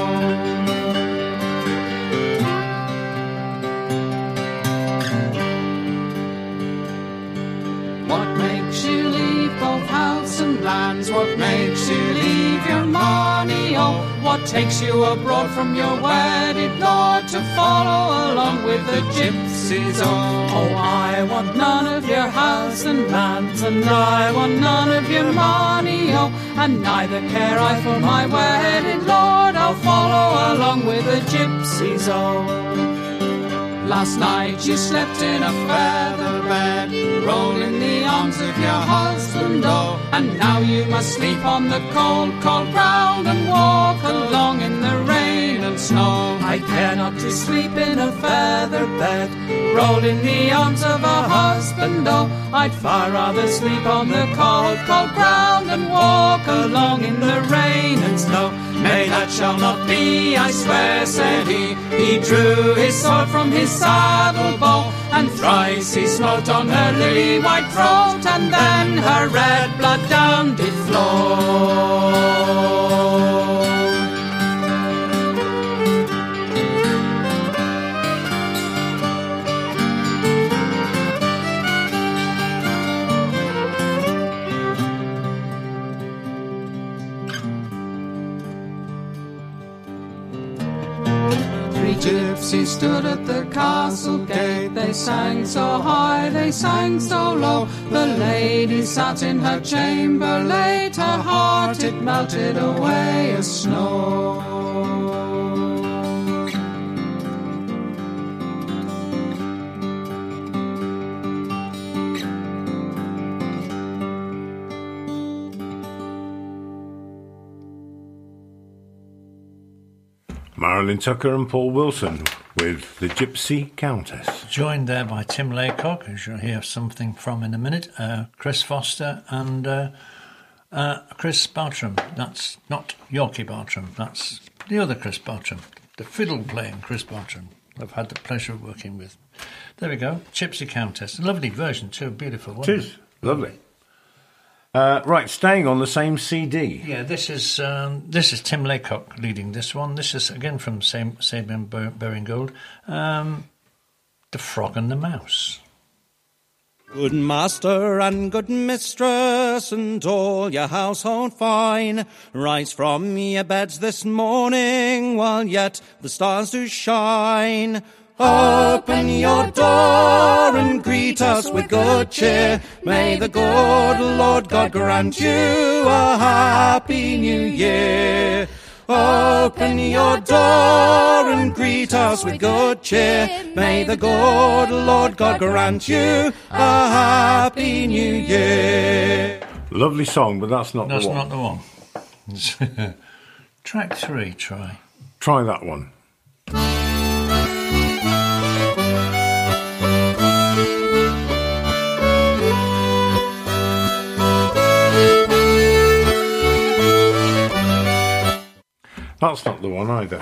What makes you leave both house and lands? What makes you leave your money? Oh, what takes you abroad from your wedded lord to follow along with the gypsies? Oh, oh, I want none of your house and lands, and I want none of your money. Oh, and neither care I for my wedded lord. I'll follow along with the gypsies. Oh. Last night you slept in a feather bed, roll in the arms of your oh, and now you must sleep on the cold, cold ground and walk along in the rain and snow. I care not to sleep in a feather bed, roll in the arms of a husband, oh, I'd far rather sleep on the cold, cold ground and walk along in the rain and snow. Nay, that shall not be, I swear, said he. He drew his sword from his saddle bow, and thrice he smote on her lily white throat, and then her red blood down did flow. Gypsies stood at the castle gate. They sang so high, they sang so low. The lady sat in her chamber late. Her heart it melted away as snow. Marilyn Tucker and Paul Wilson with the Gypsy Countess. Joined there by Tim Laycock, who you'll hear something from in a minute, uh, Chris Foster, and uh, uh, Chris Bartram. That's not Yorkie Bartram, that's the other Chris Bartram, the fiddle playing Chris Bartram. I've had the pleasure of working with. There we go, Gypsy Countess. A lovely version, too, beautiful. It is. Lovely. Uh, right, staying on the same CD. Yeah, this is um, this is Tim Laycock leading this one. This is again from same Sabine Ber- Baring-Gould. Um, the Frog and the Mouse. Good master and good mistress and all your household fine, rise from your beds this morning while yet the stars do shine. Open your door and greet us with good cheer. May the good Lord God grant you a happy new year. Open your door and greet us with good cheer. May the good Lord God grant you a happy new year. Lovely song, but that's not That's the one. not the one. Track three, try. Try that one. That's not the one either.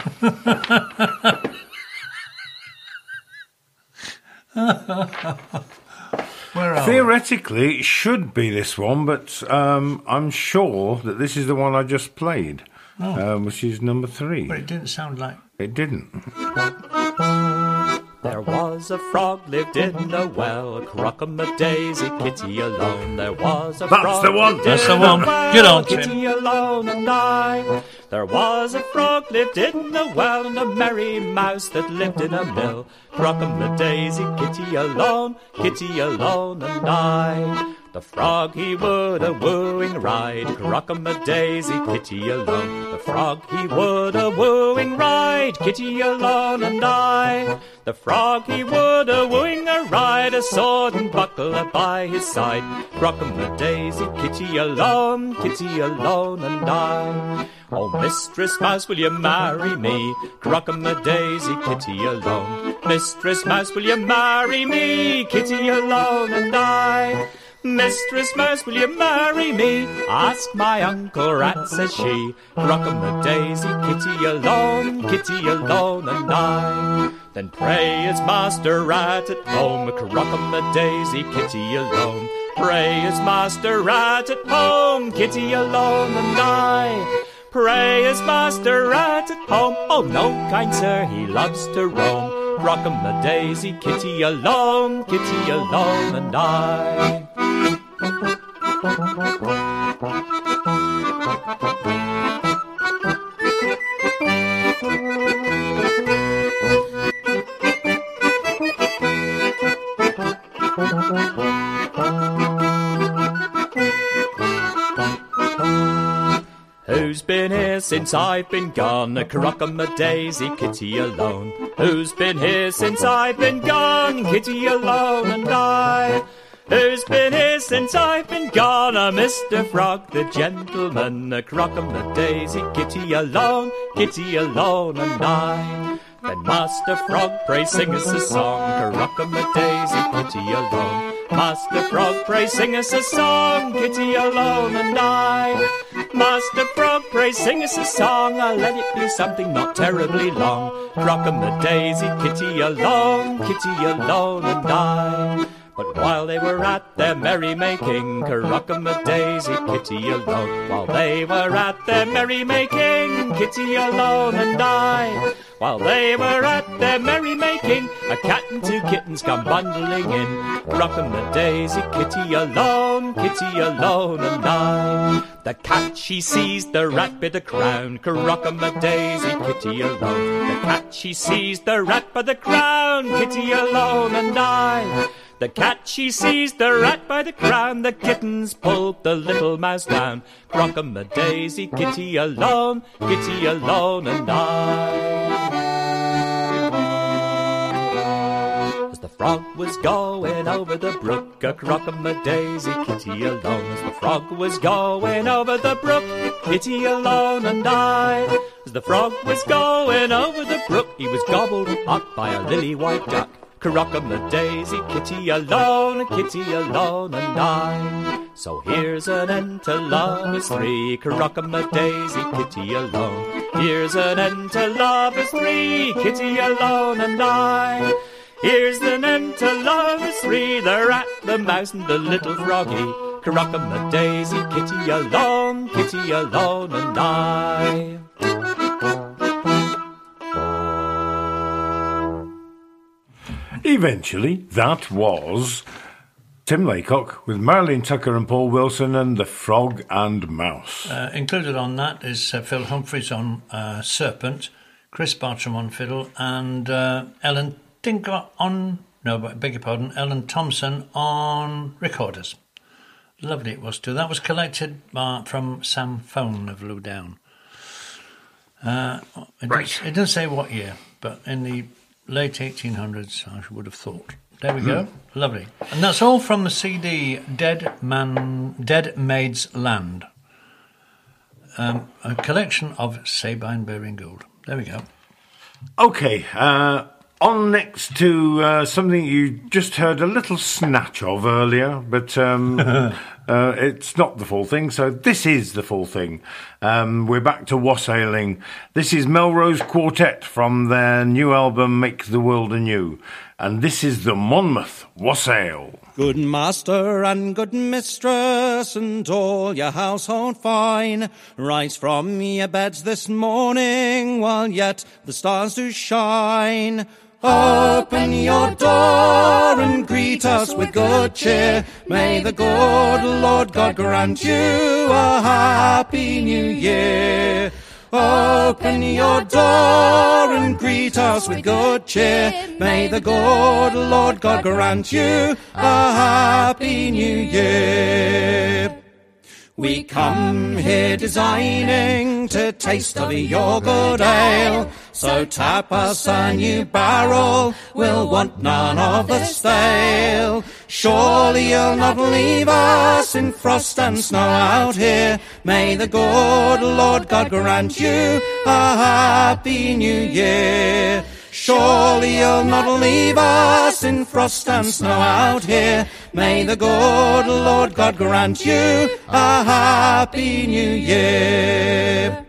Where are we? Theoretically, it should be this one, but um, I'm sure that this is the one I just played, Oh. um, which is number three. But it didn't sound like. It didn't. There was a frog lived in a well, crock-a-daisy, kitty alone. There was a That's frog the one. lived That's in the a one. well, Get on, Tim. kitty alone and I. There was a frog lived in a well, and a merry mouse that lived in a mill. Crock-a-daisy, kitty alone, kitty alone and I. The frog he would a wooing ride, crock-a-daisy, kitty alone. The frog he would a wooing ride, kitty alone and I. The frog he would a wooing a ride, a sword and buckle by his side. Crock-a-daisy, kitty alone, kitty alone and I. Oh, Mistress Mouse, will you marry me? Crock-a-daisy, kitty alone. Mistress Mouse, will you marry me? Kitty alone and I. Mistress Mouse, will you marry me? Ask my Uncle Rat, says she. Crock-a-daisy, kitty alone, kitty alone and I. Then pray is Master Rat at home, crock-a-daisy, kitty alone. Pray is Master Rat at home, kitty alone and I. Pray is Master Rat at home? Oh no, kind sir, he loves to roam. Crock-a-daisy, kitty alone, kitty alone and I. Who's been here since I've been gone? A crock-a-daisy, kitty alone. Who's been here since I've been gone? Kitty alone and I. Who's been here since I've been gone? A Mr. Frog, the gentleman. A crock-a-daisy, kitty alone, kitty alone and I. Then Master Frog, pray sing us a song. Crock-a-daisy, kitty alone. Master Frog, pray sing us a song. Kitty alone and I. Master Frog, pray sing us a song. I'll let it be something not terribly long. Crock-a-daisy, kitty alone, kitty alone and I. But while they were at their merrymaking, Crock-a-daisy, kitty alone. While they were at their merrymaking, kitty alone and I. While they were at their merrymaking, a cat and two kittens come bundling in. Crock-a-daisy, kitty alone, kitty alone and I. The cat she sees the rat by the crown, Crock-a-daisy, kitty alone. The cat she sees the rat by the crown, kitty alone and I. The cat she seized, the rat by the crown, the kittens pulled the little mouse down. Crock-a-daisy, kitty alone, kitty alone and I. As the frog was going over the brook, a crock-a-daisy kitty alone. As the frog was going over the brook, kitty alone and I. As the frog was going over the brook, he was gobbled up by a lily white duck. Crock-a-daisy kitty alone, kitty alone and I. So here's an end to lovers three, Crock-a-daisy kitty alone. Here's an end to lovers three, kitty alone and I. Here's an end to lovers three, the rat, the mouse, and the little froggy. Crock-a-daisy kitty alone, kitty alone and I. Eventually, that was Tim Laycock with Marilyn Tucker and Paul Wilson and the Frog and Mouse. Uh, included on that is uh, Phil Humphreys on uh, Serpent, Chris Bartram on fiddle, and uh, Ellen Tinker on, no, but beg your pardon, Ellen Thompson on recorders. Lovely it was too. That was collected uh, from Sam Fone of Lewdown. Uh, it, Right. does, it doesn't say what year, but in the late 1800s, I would have thought. There we go. Lovely. And that's all from the CD Dead Man, Dead Maid's Land. Um, a collection of Sabine Baring Gould. There we go. Okay, uh, on next to uh, something you just heard a little snatch of earlier, but um, uh, it's not the full thing, so this is the full thing. Um, we're back to wassailing. This is Melrose Quartet from their new album Make the World Anew, and this is the Monmouth Wassail. Good master and good mistress and all your household fine, rise from your beds this morning while yet the stars do shine. Open your door and greet us with good cheer. May the good Lord God grant you a happy new year. Open your door and greet us with good cheer. May the good Lord God grant you a happy new year. We come here designing to taste of your good ale. So tap us a new barrel, we'll want none of the stale. Surely you'll not leave us in frost and snow out here. May the good Lord God grant you a happy new year. Surely you'll not leave us in frost and snow out here. May the good Lord God grant you a happy new year.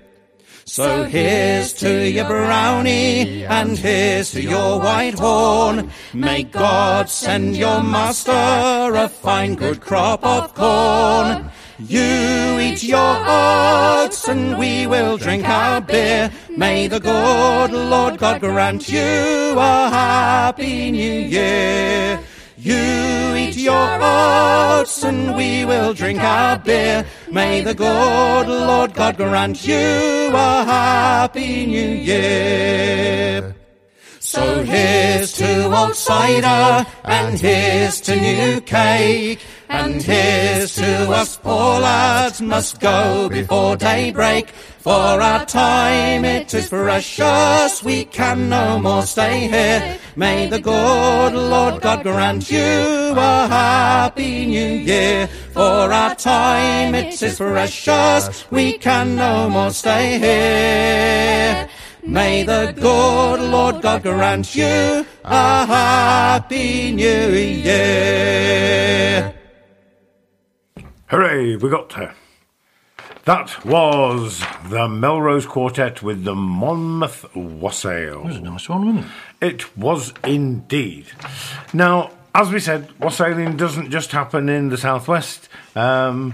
So here's to your brownie, and here's to your white horn. May God send your master a fine good crop of corn. You eat your oats, and we will drink our beer. May the good Lord God grant you a happy new year. You eat your oats, and we will drink our beer. May the good Lord God grant you a happy new year. So here's to old cider, and here's to new cake, and here's to us poor lads must go before daybreak. For our time it is precious, we can no more stay here. May the good Lord God grant you a happy new year. For our time it is precious, we can no more stay here. May the good Lord God grant you a happy new year. Hooray, we got her. That was the Melrose Quartet with the Monmouth Wassail. That was a nice one, wasn't it? It was indeed. Now, as we said, wassailing doesn't just happen in the southwest. Um,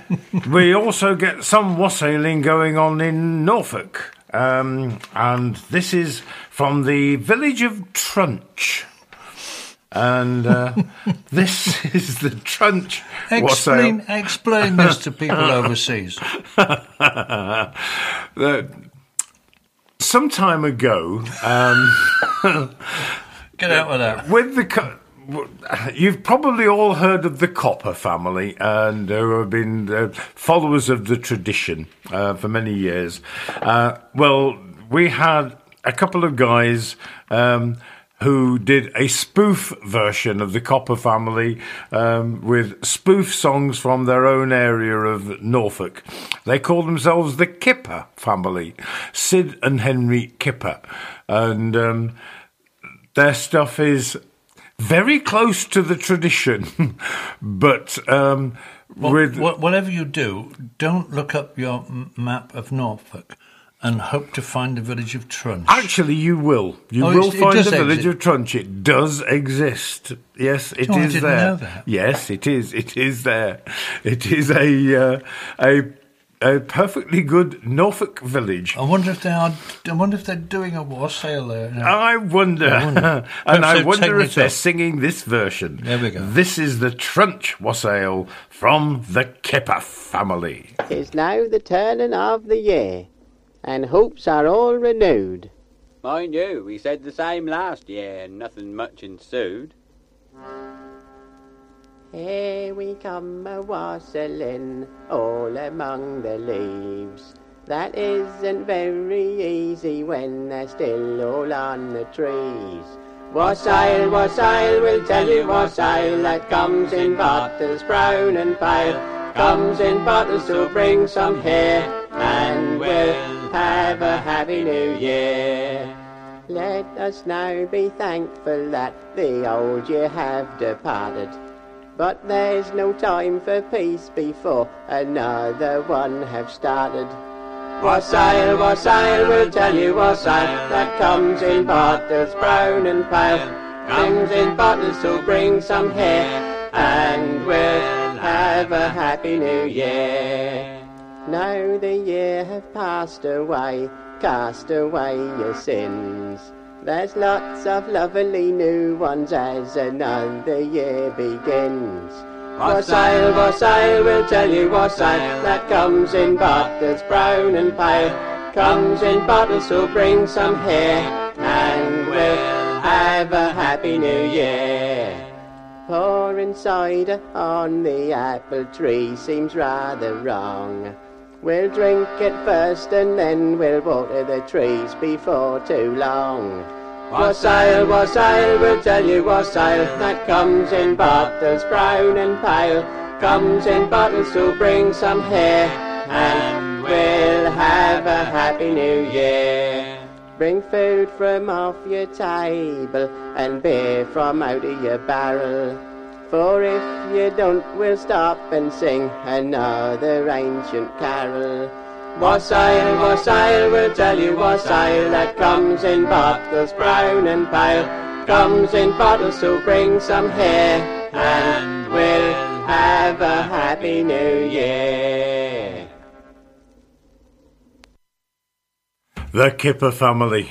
we also get some wassailing going on in Norfolk. Um, and this is from the village of Trunch. And uh, this is the Trunch. Explain, explain this to people overseas. Some time ago, um, Get out with that. with the co- you've probably all heard of the Copper family and uh, who have been uh, followers of the tradition uh, for many years. Uh, well, we had a couple of guys um, who did a spoof version of the Copper family um, with spoof songs from their own area of Norfolk. They call themselves the Kipper family, Sid and Henry Kipper. And um, their stuff is very close to the tradition, but um, Well, with whatever you do, don't look up your map of Norfolk and hope to find the village of Trunch. Actually, you will. You Oh, will it- it find the village exist. of Trunch. It does exist. Yes, it is Oh, I didn't there. know that. Yes, it is. It is there. It is a uh, a a perfectly good Norfolk village. I wonder if they are. I wonder if they're doing a wassail there. now. I wonder, I wonder. and Perhaps I they've wonder if they're up. singing this version. There we go. This is the Trunch wassail from the Kipper family. It's now the turning of the year, and hopes are all renewed. Mind you, we said the same last year and nothing much ensued. Here we come a wassailing all among the leaves. That isn't very easy when they're still all on the trees. Wassail, wassail, we'll tell you wassail that comes in bottles brown and pale. Comes in bottles to bring some here, and we'll have a happy new year. Let us now be thankful that the old year have departed. But there's no time for peace before another one have started. Wassail, wassail, we'll tell you wassail that comes in bottles brown and pale. Comes in bottles to bring some here, and we'll have a happy new year. Now the year have passed away, cast away your sins. There's lots of lovely new ones as another year begins. Wassail, wassail, we'll tell you wassail that comes in bottles brown and pale. Comes in bottles to bring some here, and we'll have a happy new year. Pouring cider on the apple tree seems rather wrong. We'll drink it first and then we'll water the trees before too long. Wassail, wassail, we'll tell you wassail that comes in bottles brown and pale. Comes in bottles to bring some here, and we'll have a happy new year. Bring food from off your table and beer from out of your barrel. For if you don't, we'll stop and sing another ancient carol. Wassail, wassail, we'll tell you wassail that comes in bottles brown and pale. Comes in bottles to bring some here, and we'll have a happy new year. The Kipper family.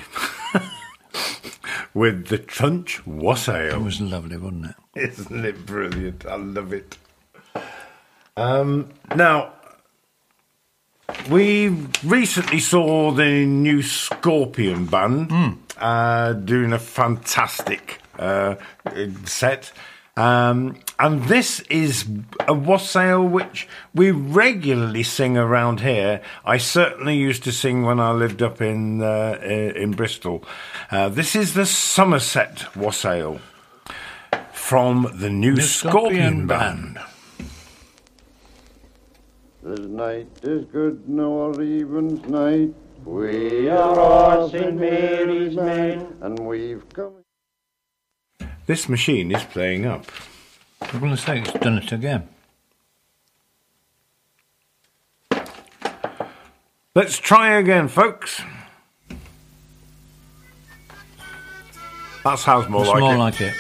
With the Trunch wassail. It was lovely, wasn't it? Isn't it brilliant? I love it. Um, now, we recently saw the new Scorpion band uh, doing a fantastic uh, set. Um, and this is a wassail which we regularly sing around here. I certainly used to sing when I lived up in uh, in Bristol. Uh, this is the Somerset wassail from the new, New Scorpion, Scorpion band. This night is good, no Even's night. We are all St. Mary's men, and we've come. This machine is playing up. I'm going to say it's done it again. Let's try again, folks. That sounds more it's like more it. like it.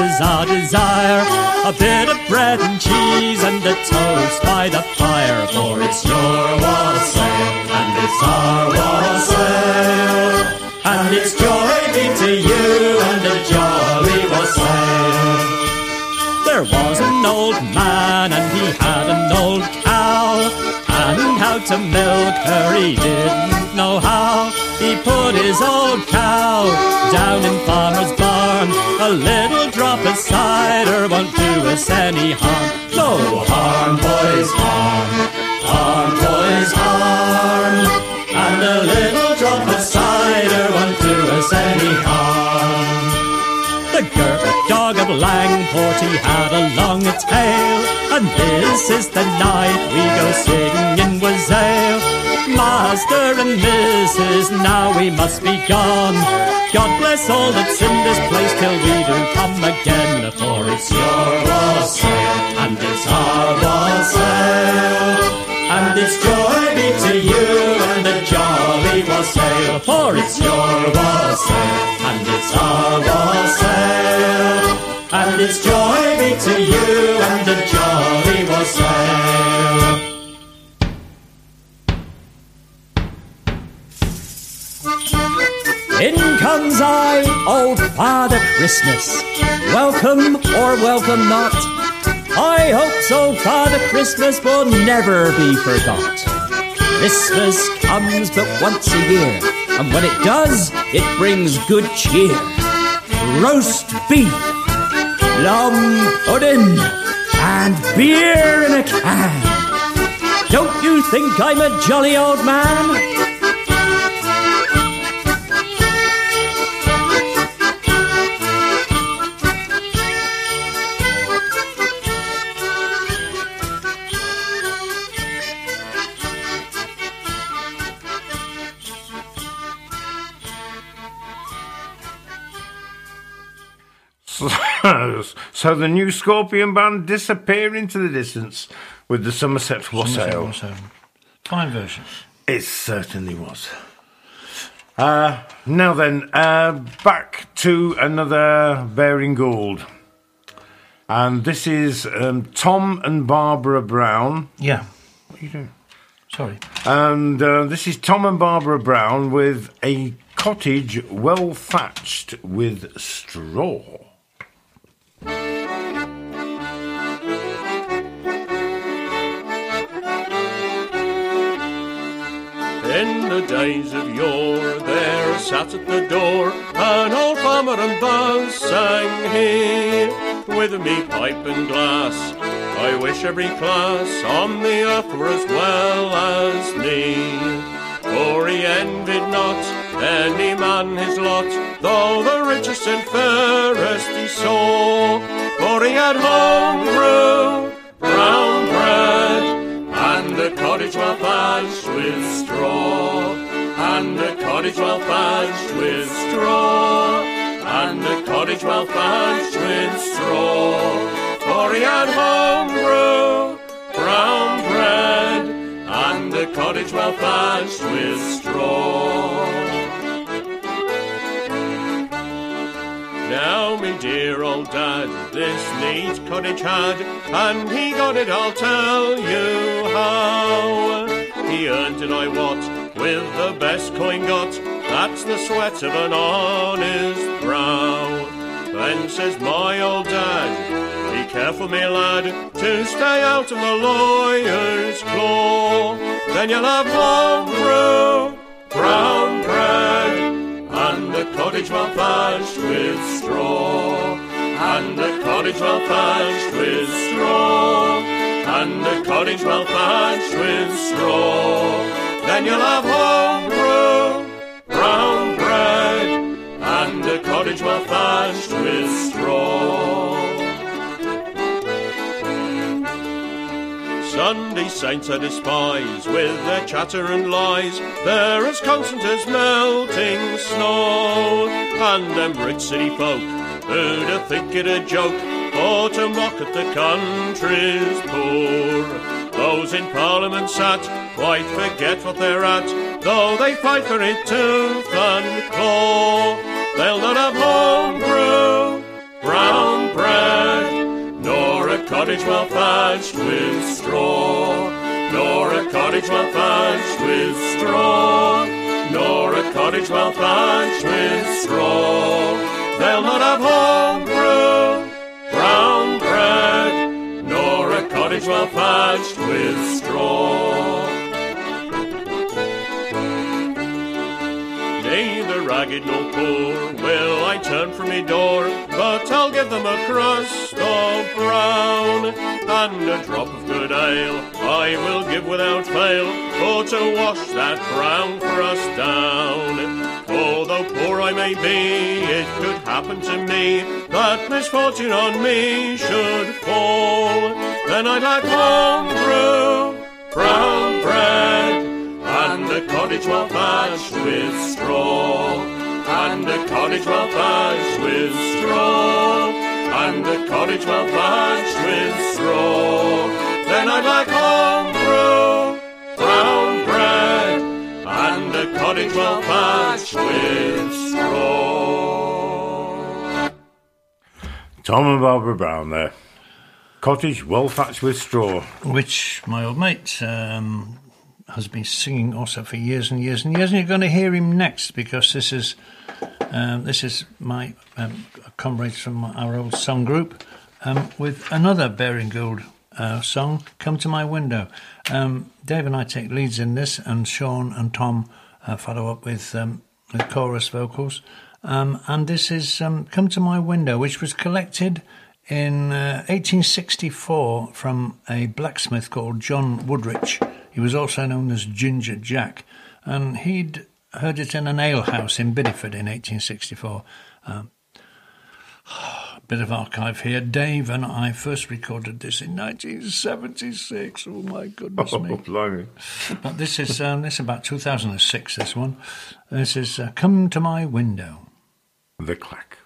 This is us any harm No harm, boys, harm Harm, boys, harm And a little drop of cider won't do us any harm the Gurk dog of Langport, he had a long tail, and this is the night we go singing wassail. Master and Mrs., now we must be gone. God bless all that's in this place till we do come again, for it's your wassail, and it's our wassail. And it's joy be to you and the jolly wassail, for it's your wassail, and it's our wassail. And it's joy be to you and the jolly wassail. In comes I, old Father Christmas. Welcome or welcome not. I hope so, Father Christmas will never be forgot. Christmas comes but once a year, and when it does, it brings good cheer. Roast beef, plum pudding, and beer in a can. Don't you think I'm a jolly old man? So the new Scorpion band disappear into the distance with the Somerset Wassail. Wassail. Fine version. It certainly was. Uh, now then, uh, back to another Baring Gould. And this is um, Tom and Barbara Brown. Yeah. What are you doing? Sorry. And uh, this is Tom and Barbara Brown with a cottage well thatched with straw. In the days of yore, there sat at the door an old farmer and thus sang he, with me pipe and glass. I wish every class on the earth were as well as me. For he envied not any man his lot, though the richest and fairest he saw. For he had home brew, brown bread, and a cottage well thatched with straw, and a cottage well thatched with straw, and a cottage well thatched with straw. For he had home brew, brown bread, and a cottage well thatched with straw. Now, me dear old dad, this neat cottage had, and he got it, I'll tell you how. He earned it, I wot, with the best coin got, that's the sweat of an honest brow. Then says my old dad, be careful, me lad, to stay out of the lawyer's claw. Then you'll have home brew, brown bread, a cottage well thatched with straw, and a cottage well thatched with straw, and a cottage well thatched with straw. Then you'll have home brew, brown bread, and a cottage well thatched with straw. Sunday saints I despise with their chatter and lies. They're as constant as melting snow. And them rich city folk who'd a think it a joke for to mock at the country's poor. Those in Parliament sat quite forget what they're at, though they fight for it tooth and claw. They'll not have home brew, brown bread, cottage well thatched with straw, nor a cottage well thatched with straw, nor a cottage well thatched with straw. They'll not have home brew, brown bread, nor a cottage well thatched with straw. Ragged nor poor will I turn from me door, but I'll give them a crust of brown and a drop of good ale. I will give without fail, for to wash that brown crust down. Although poor I may be, it could happen to me that misfortune on me should fall. Then I'd like home brew, brown bread, cottage well thatched with straw, and a cottage well thatched with straw, and a cottage well thatched with straw. Then I'd like home brew, brown bread, and a cottage well thatched with straw. Tom and Barbara Brown there. Cottage well thatched with straw. Which my old mate um, has been singing also for years and years and years, and you're going to hear him next because this is um, this is my um, comrades from our old song group um, with another Baring Gould uh, song, "Come to My Window." Um, Dave and I take leads in this, and Sean and Tom uh, follow up with um, with chorus vocals. Um, and this is "Come to My Window," which was collected in uh, 1864 from a blacksmith called John Woodrich. He was also known as Ginger Jack, and he'd heard it in an alehouse in Bideford in 1864. Um, bit of archive here. Dave and I first recorded this in 1976. Oh my goodness Oh, me! blimey. But this is um, this is about 2006. This one. This is uh, "Come to My Window." The clack.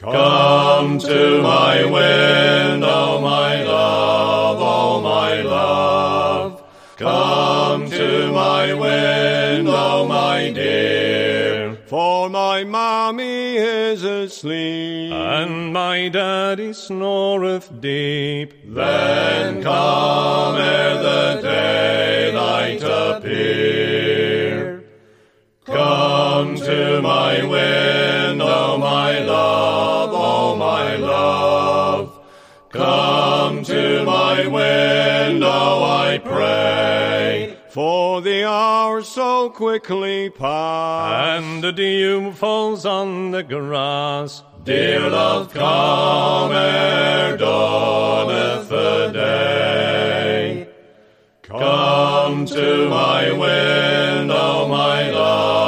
Come to my window, my love, oh my love. Come to my window, my dear. For my mammy is asleep, And my daddy snoreth deep. Then come ere the daylight appear. Come to my window, my love, oh my love. Come to my window, I pray. For the hour so quickly past, And the dew falls on the grass. Dear love, come ere dawneth the day. Come to my window, my love,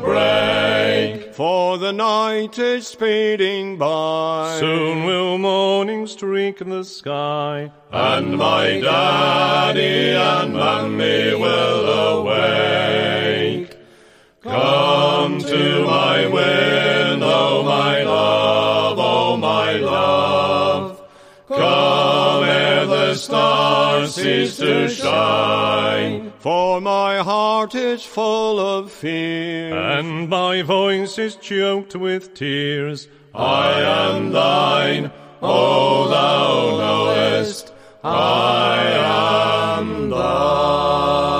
break. For the night is speeding by. Soon will morning streak the sky. And my daddy and mammy will awake. Come to my window, my love, oh my love. Come ere the stars cease to shine. For my heart is full of fear. And my voice is choked with tears. I am thine, oh thou knowest, I am thine.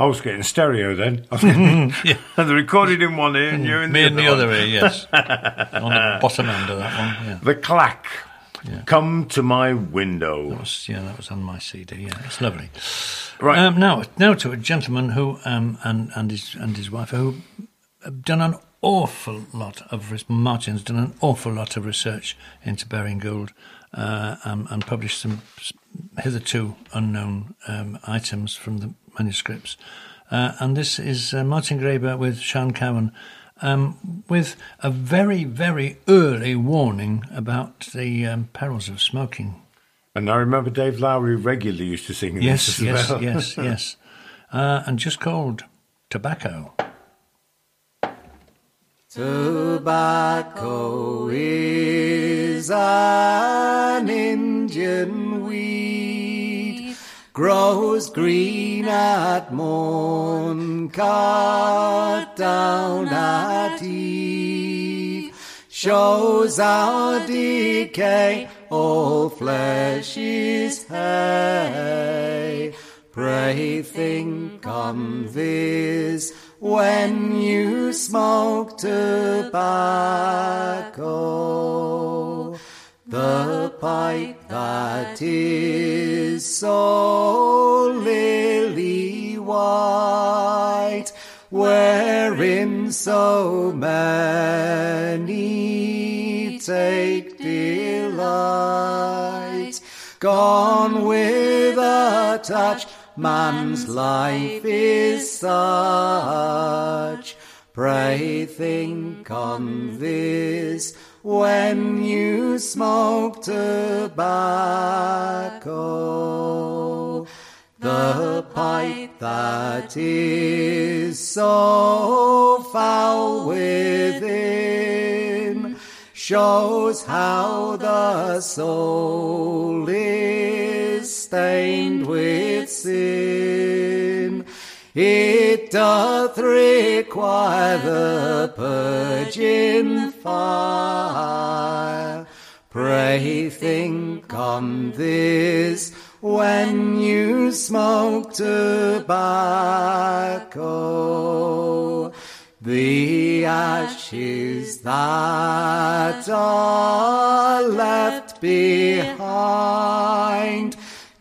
I was getting stereo then. I was getting, Yeah. and the recorded in one ear and you in Me the in the other other ear, yes. On the bottom end of that one, yeah. The clack. Come to my window. That was, yeah, that was on my CD. Yeah, it's lovely. Right. Um, now, now to a gentleman who um, and and his and his wife who have done an awful lot of res- Martin's done an awful lot of research into Baring Gould uh, um, and published some hitherto unknown um, items from the manuscripts. Uh, and this is uh, Martin Graebe with Sean Cowan. Um, with a very, very early warning about the um, perils of smoking. And I remember Dave Lowry regularly used to sing Yes, this as yes, well. yes, yes. Uh, and just called Tobacco. Tobacco is an Indian weed, grows green at morn, cut down at eve, shows our decay, all flesh is hay. Pray think on this when you smoke tobacco. The pipe that is so lily white, wherein so many take delight, gone with a touch, man's life is such. Pray think on this when you smoke tobacco. The pipe that is so foul within shows how the soul is stained with sin. It doth require the purging fire. Pray think on this when you smoke tobacco. The ashes that are left behind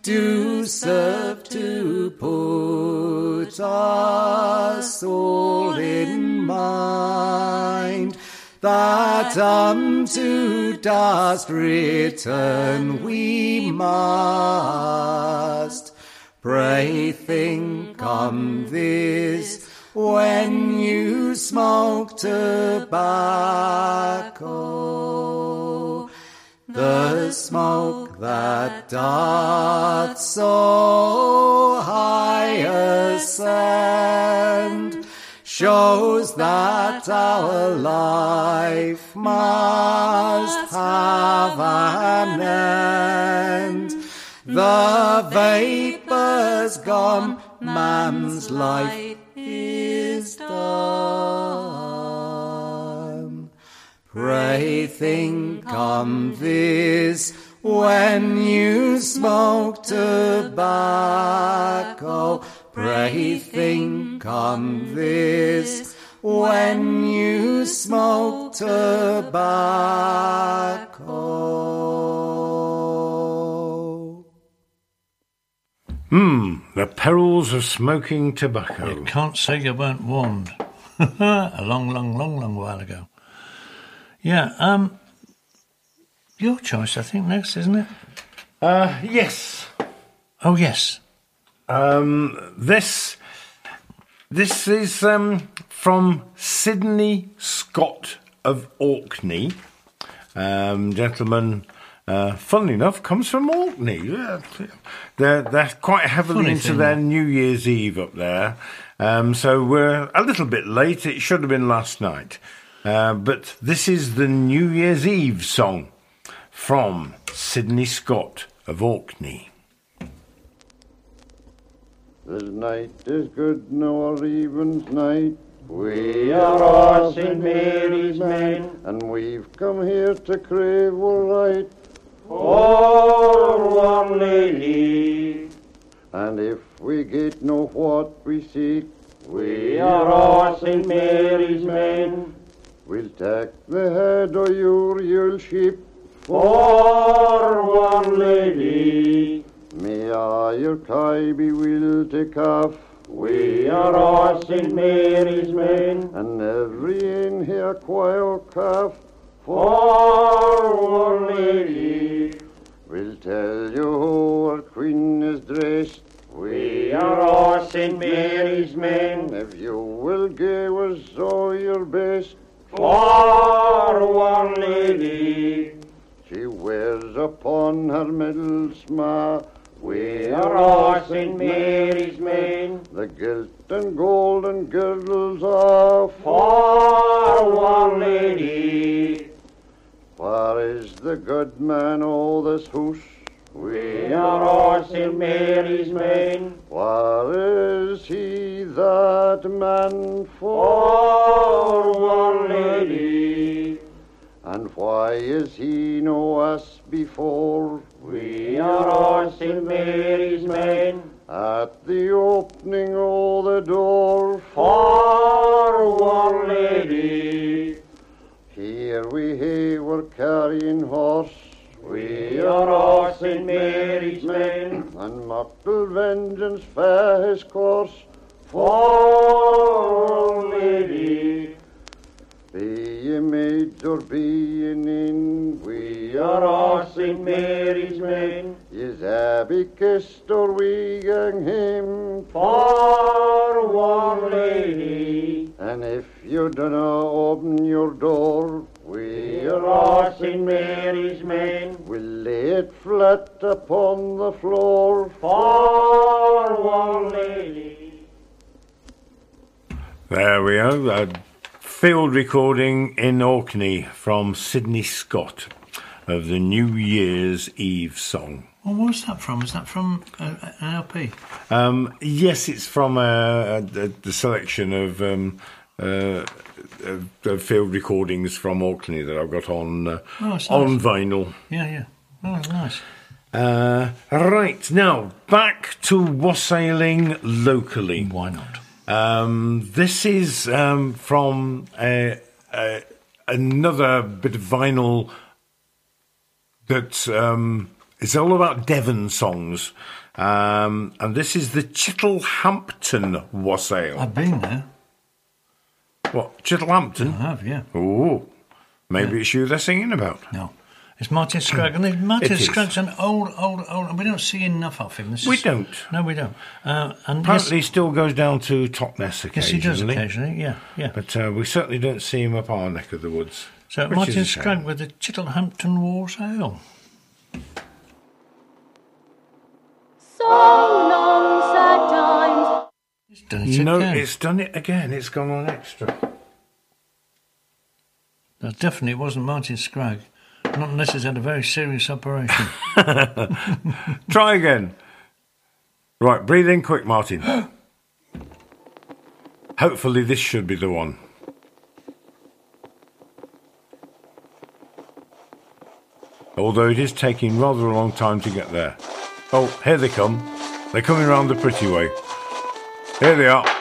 do serve to put us all in mind that unto dust return we must. Pray think on this when you smoke tobacco. The smoke that doth so high ascend shows that our life must have an end. The vapor's gone, man's life is done. Pray think on this when you smoke tobacco. Pray think on this when you smoke tobacco. Hmm, the perils of smoking tobacco. You can't say you weren't warned. a long, long, long, long while ago. Yeah, um, your choice, I think, next, isn't it? Uh, yes. Oh, yes. Um, this this is um, from Sydney Scott of Orkney. Um, gentleman, uh, funnily enough, comes from Orkney. They're, they're quite heavily Funny into their. New Year's Eve up there. Um, so we're a little bit late. It should have been last night. Uh, but this is the New Year's Eve song from Sydney Scott of Orkney. This night is good, no Even's night. We are all St. Mary's men, and we've come here to crave our right. for one lady. And if we get no what we seek, We are all St. Mary's men, we'll take the head of your Yule sheep. for one lady. May your tie be will take off. We are all St. Mary's men, and every in here quail calf for our lady. We'll tell you how our queen is dressed. We are all St. Mary's men. If you will give us all your best for our lady. She wears upon her middle smile. We are all St. Mary's men. The gilt and golden girdles are for our lady. Where is the good man all this house? We are all St. Mary's men. Where is he that man for one lady? And why is he no us before? We are all St. Mary's men. At the opening of the door for our lady. Here we have were carrying horse. We are all St. Mary's men. And mortal vengeance fair his course for our lady. Be ye maids or be ye nin, we are all St. Mary's men. Is kissed or we gang him for one lady? And if you dinna open your door, we are all St. Mary's men. We'll lay it flat upon the floor for one lady. There we are. Field recording in Orkney from Sydney Scott of the New Year's Eve song. Well, what was that from? Is that from uh, an LP? Um, yes, it's from uh, uh, the, the selection of, um, uh, of, field recordings from Orkney that I've got on uh, Oh, it's on vinyl. Yeah, yeah. Oh, nice. Uh, right now, back to wassailing locally. Why not? Um, this is um, from uh, uh, another bit of vinyl that um, is all about Devon songs. Um, and this is the Chittlehampton wassail. I've been there. What, Chittlehampton? I have, yeah. Oh, maybe it's you they're singing about. No. It's Martin Scragg. And Martin It is. Scragg's an old, old, old. and We don't see enough of him. This We is- don't. No, we don't. Uh, and Apparently, yes, he still goes down to Totnes yes, he does occasionally. occasionally. Yeah, yeah. But uh, we certainly don't see him up our neck of the woods. So Martin a shame. Scragg with the Chittlehampton Wassail. So long sad times. Done it no, again. it's done it again. It's gone on extra. That definitely wasn't Martin Scragg. Not unless he's had a very serious operation. Try again. Right, breathe in quick, Martin. Hopefully, this should be the one. Although it is taking rather a long time to get there. Oh, here they come. They're coming round the pretty way. Here they are.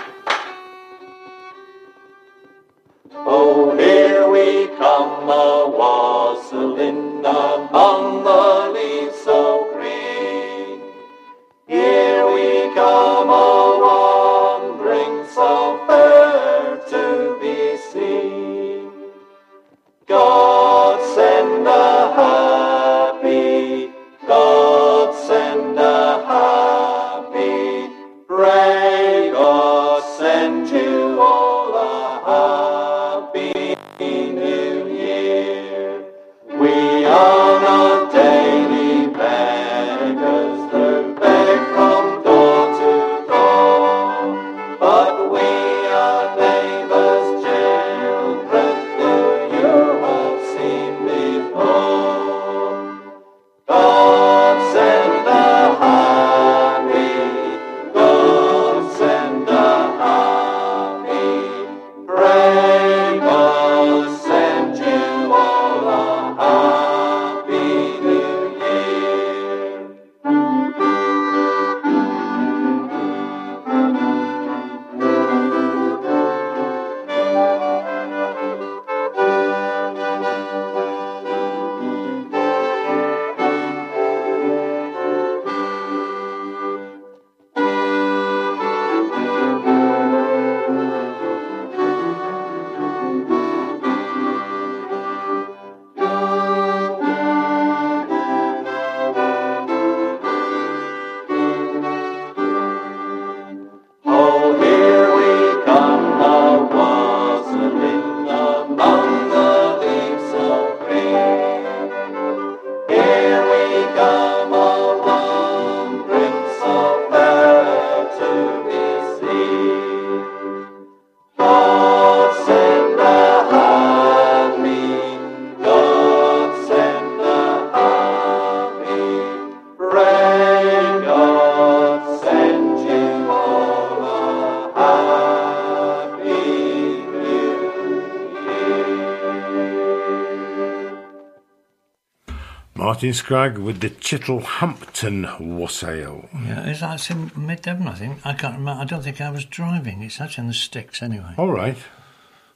Martin Scragg with the Chittlehampton Wassail. Yeah, is that in mid Devon? I think I can't remember. I don't think I was driving. It's actually in the sticks anyway. All right.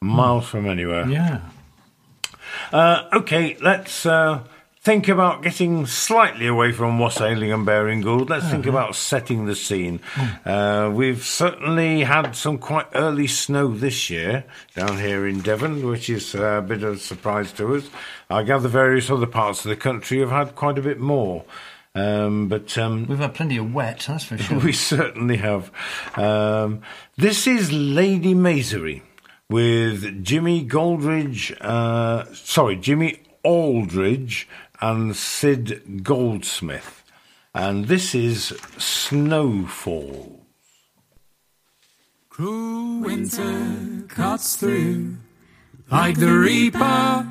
Miles from anywhere. Yeah. Uh, okay, let's uh, think about getting slightly away from wassailing and Baring Gould. Let's think about setting the scene. Uh, we've certainly had some quite early snow this year down here in Devon, which is a bit of a surprise to us. I gather various other parts of the country have had quite a bit more. Um, but um, We've had plenty of wet, that's for sure. we certainly have. Um, this is Lady Maisery with Jimmy Goldridge, uh, sorry, Jimmy Aldridge and Sid Goldsmith. And this is Snowfall. Cruel winter cuts through like the reaper.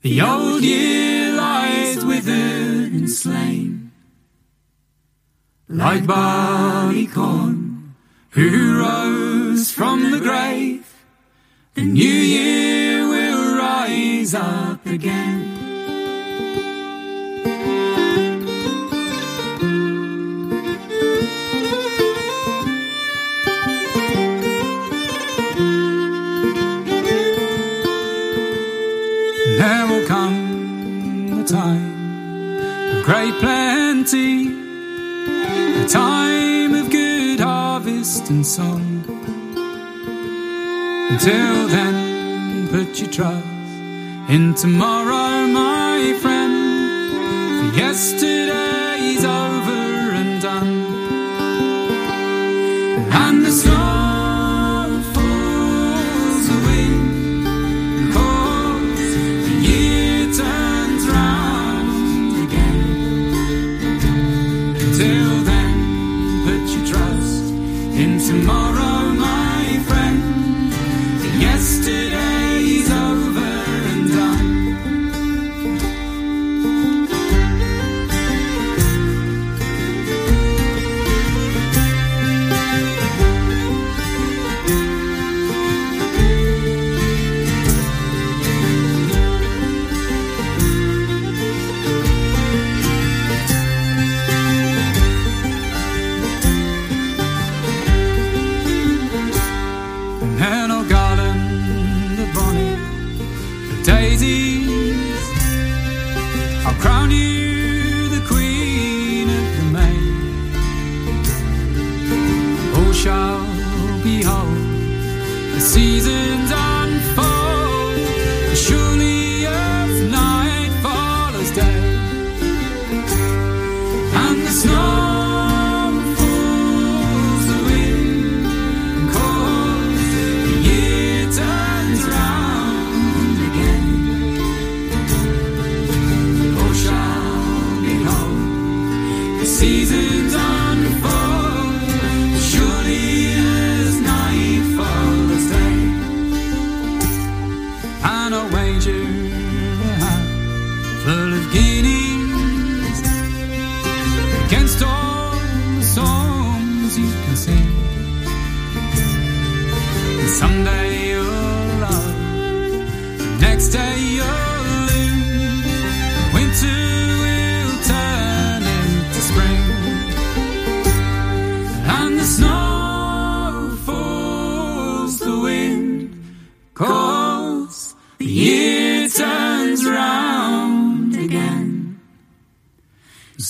The old year lies withered and slain, like barley corn who rose from the grave. The new year will rise up again. Plenty, the time of good harvest and song. Until then, put your trust in tomorrow, my friend. For yesterday's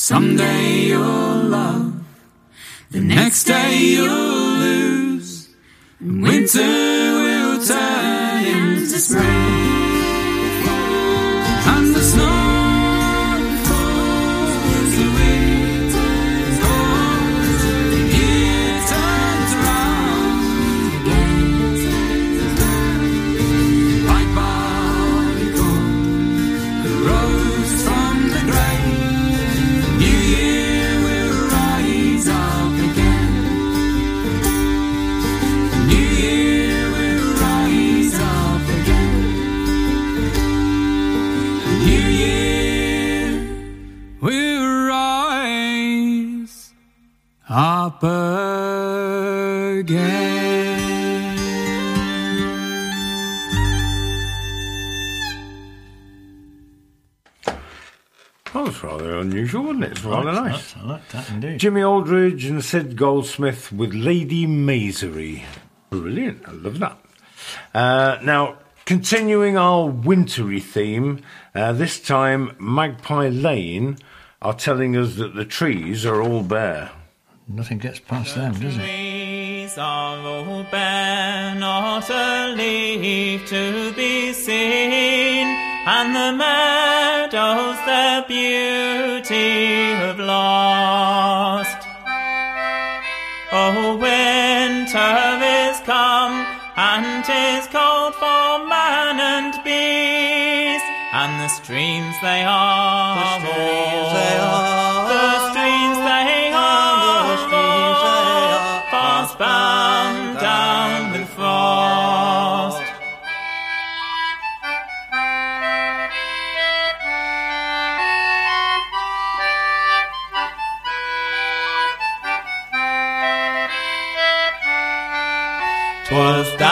Someday you'll love, the next day you'll lose, and winter will turn into spring. Rather I nice. that, I like that indeed. Jimmy Aldridge and Sid Goldsmith with Lady Maisery. Brilliant. I love that. Uh, now, continuing our wintry theme, uh, this time Magpie Lane are telling us that the trees are all bare. Nothing gets past them, does it? trees are all bare, not a leaf to be seen, and the meadows their beauty have lost. Oh, winter is come, and and 'tis cold for man and beast, and the streams they are the streams they are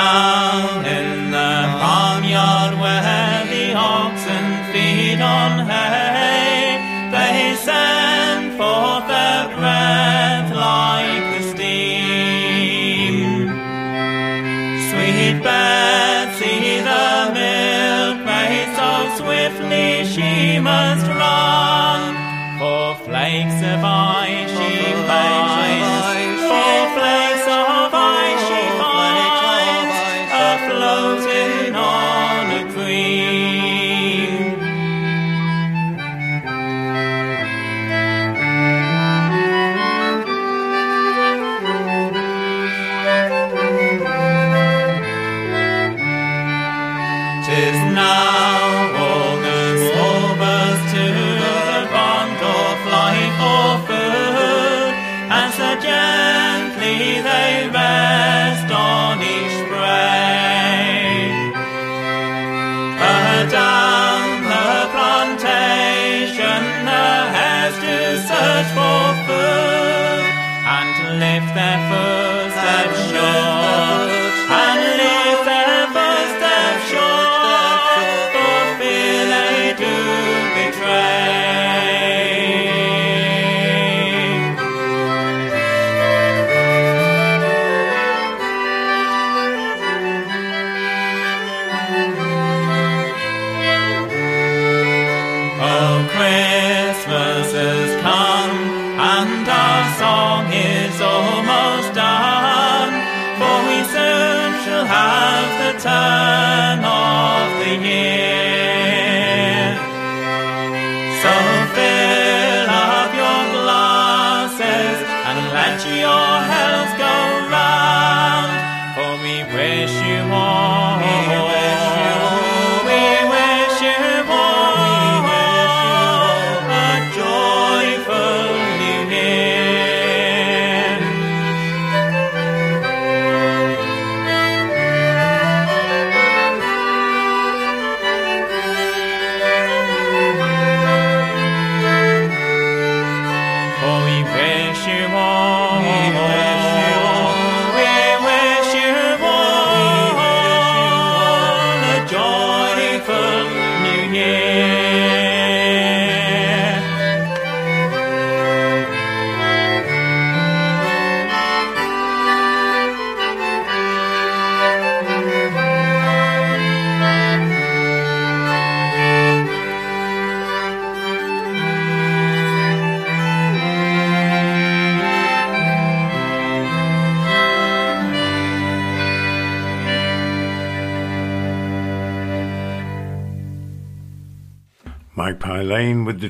Twas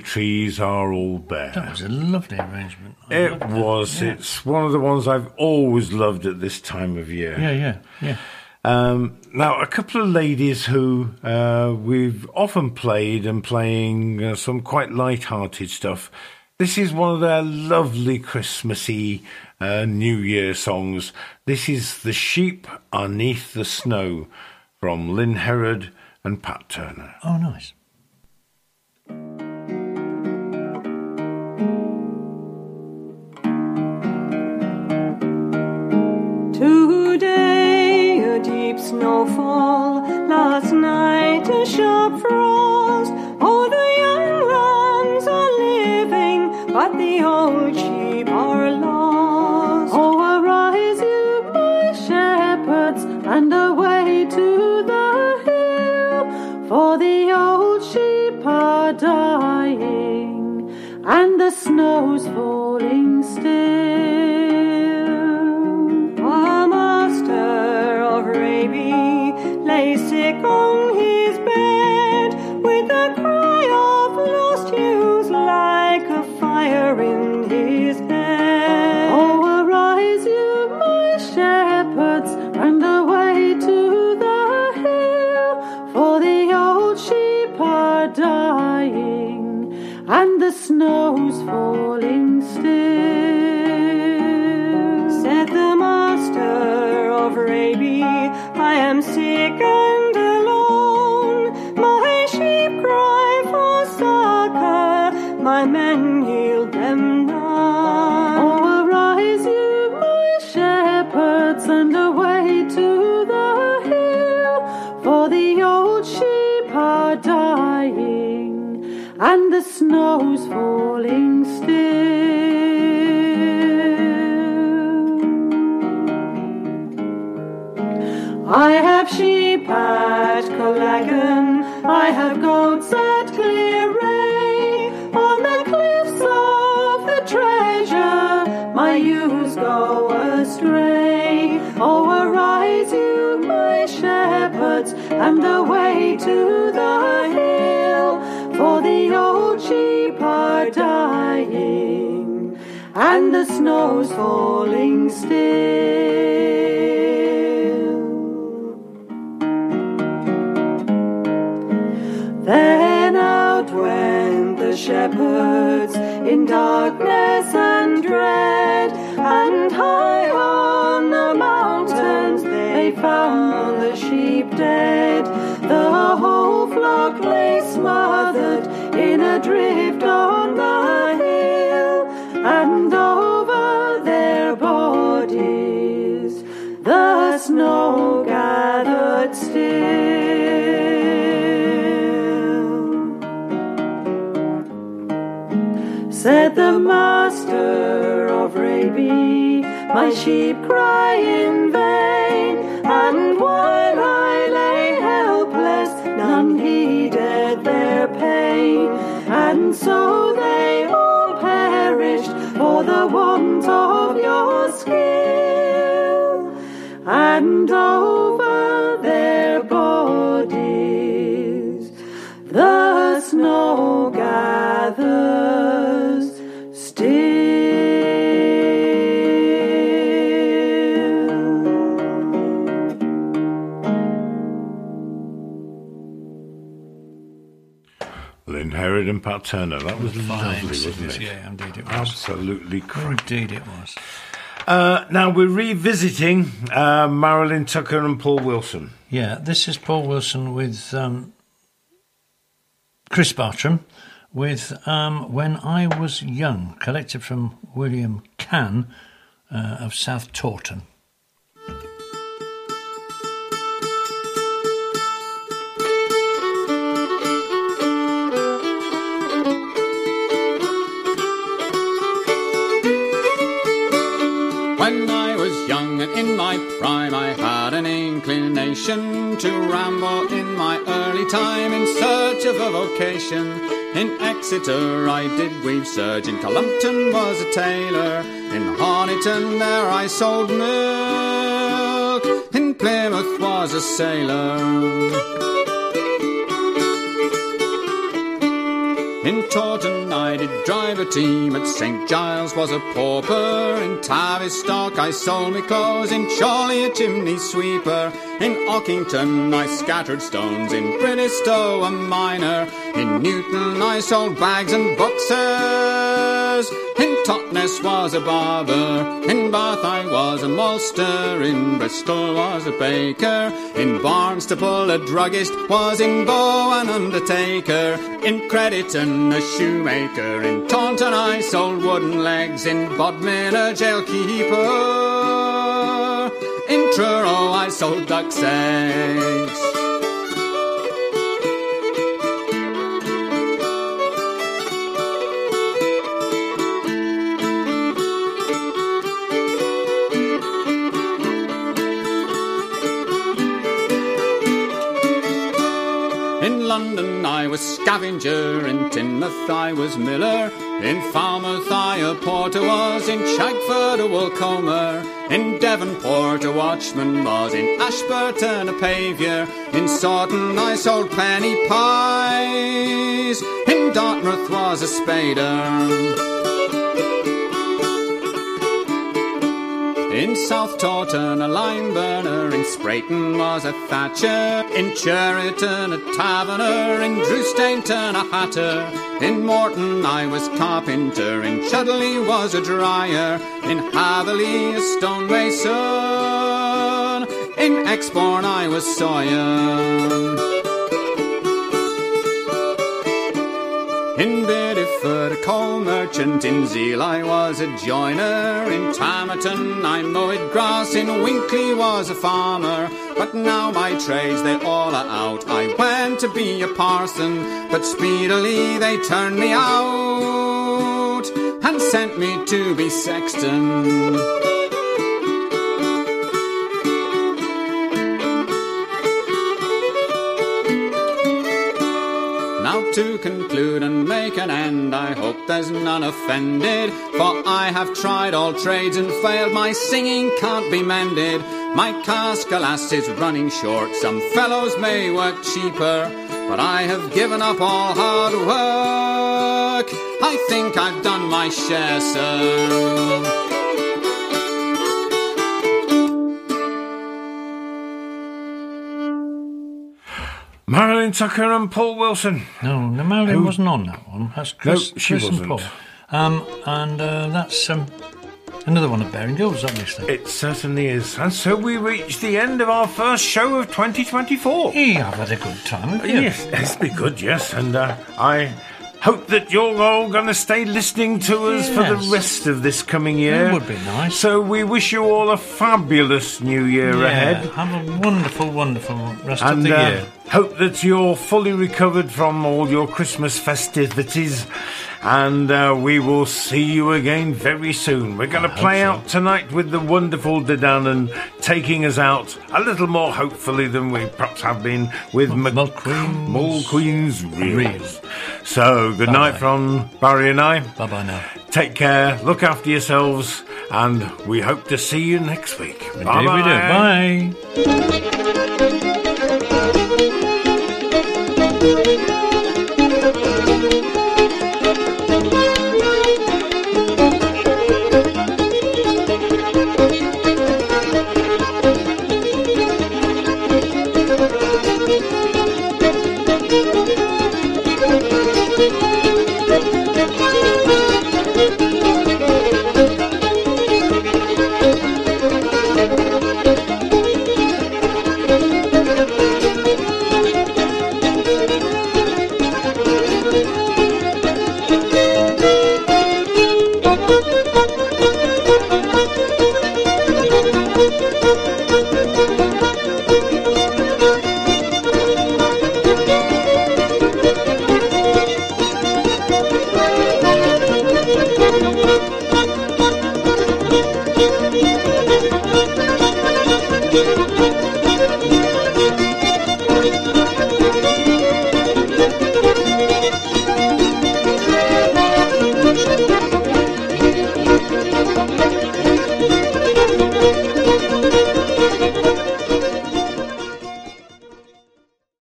trees are all bare. That was a lovely arrangement. I It was. Yeah. It's one of the ones I've always loved at this time of year. Yeah, yeah, yeah. Um, now, a couple of ladies who uh, we've often played and playing uh, some quite light-hearted stuff. This is one of their lovely Christmassy uh, New Year songs. This is "The Sheep Are Neath the Snow" from Lynn Herod and Pat Turner. Oh, nice. Today a deep snowfall, last night a sharp frost. Oh, the young lambs are living, but the old sheep are lost. Oh, arise, you my shepherds, and away to the hill, for the old sheep are dying, and the snow's falling still. Snow's falling still. Said the master of Raby, I am sick and the snow's falling still. I have sheep at Collagan, I have goats at Clearay, on the cliffs of the treasure, my ewes go astray. Oh, arise, you my shepherds, and away to the hill, for the old sheep are dying, and the snow's falling still. Then out went the shepherds in darkness and dread, and high on the mountains they found the sheep dead. The whole flock lay smothered in a drift on the hill, and over their bodies the snow gathered still. Said the master of Raby, my sheep cry in vain, and while I snow gathers Lynn Herod and Pat Turner. That was Fine lovely, wasn't singers, it? yeah, indeed it was. Absolutely correct. Indeed it was. Uh, now we're revisiting uh, Marilyn Tucker and Paul Wilson. Yeah, this is Paul Wilson with um, Chris Bartram with um, When I Was Young, collected from William Cann uh, of South Tawton. When I was young and in my prime, I had an inclination to ramble in my early time in vocation. In Exeter I did weave serge, in Cullompton was a tailor, in Honiton there I sold milk, in Plymouth was a sailor. A team, at St Giles was a pauper, in Tavistock I sold me clothes, in Chorley a chimney sweeper, in Ockington I scattered stones, in Brinistow a miner, in Newton I sold bags and boxes. in Totnes was a barber, in Bath I was a maltster, in Bristol was a baker, in Barnstaple a druggist, was in Bow an undertaker, in Crediton a shoemaker, in Taunton I sold wooden legs, in Bodmin a jailkeeper, in Truro I sold duck's eggs. London I was scavenger, in Teignmouth I was miller, in Falmouth I a porter was, in Chagford a wool comber, in Devonport a watchman was, in Ashburton a pavior, in Sawton I sold penny pies, in Dartmouth was a spader. In South Tawton, a lime burner. In Spreyton was a thatcher. In Cheriton, a taverner. In Drewsteignton, a hatter. In Morton, I was carpenter. In Chudleigh was a dryer. In Hatherleigh, a stonemason. In Exbourne, I was sawyer. Merchant. In Zeal, I was a joiner. In Tamerton, I mowed grass. In Winkleigh was a farmer. But now my trades, they all are out. I went to be a parson, but speedily they turned me out and sent me to be sexton. Now to conclude an end, I hope there's none offended. For I have tried all trades and failed, my singing can't be mended. My cask, alas, is running short. Some fellows may work cheaper, but I have given up all hard work. I think I've done my share, sir. Marilyn Tucker and Paul Wilson. No, no, Marilyn Who- wasn't on that one. That's Chris, No, she Chris and wasn't. Paul. Um, and uh, that's um, another one of Baring Gould's, obviously. It certainly is. And so we reach the end of our first show of 2024. Yeah, I've had a good time, haven't you? Yes, it's been good, yes. And uh, I hope that you're all going to stay listening to us for the rest of this coming year. That would be nice. So we wish you all a fabulous new year Yeah, ahead. Have a wonderful, wonderful rest of the uh, year. hope that you're fully recovered from all your Christmas festivities. And uh, we will see you again very soon. We're going to play so. out tonight with the wonderful De Dannan taking us out a little more hopefully than we perhaps have been with Mulqueen's, Mull Queen's Reels. So, good night Bye-bye. from Barry and I. Bye bye now. Take care, look after yourselves, and we hope to see you next week. Indeed we do. Bye. Bye.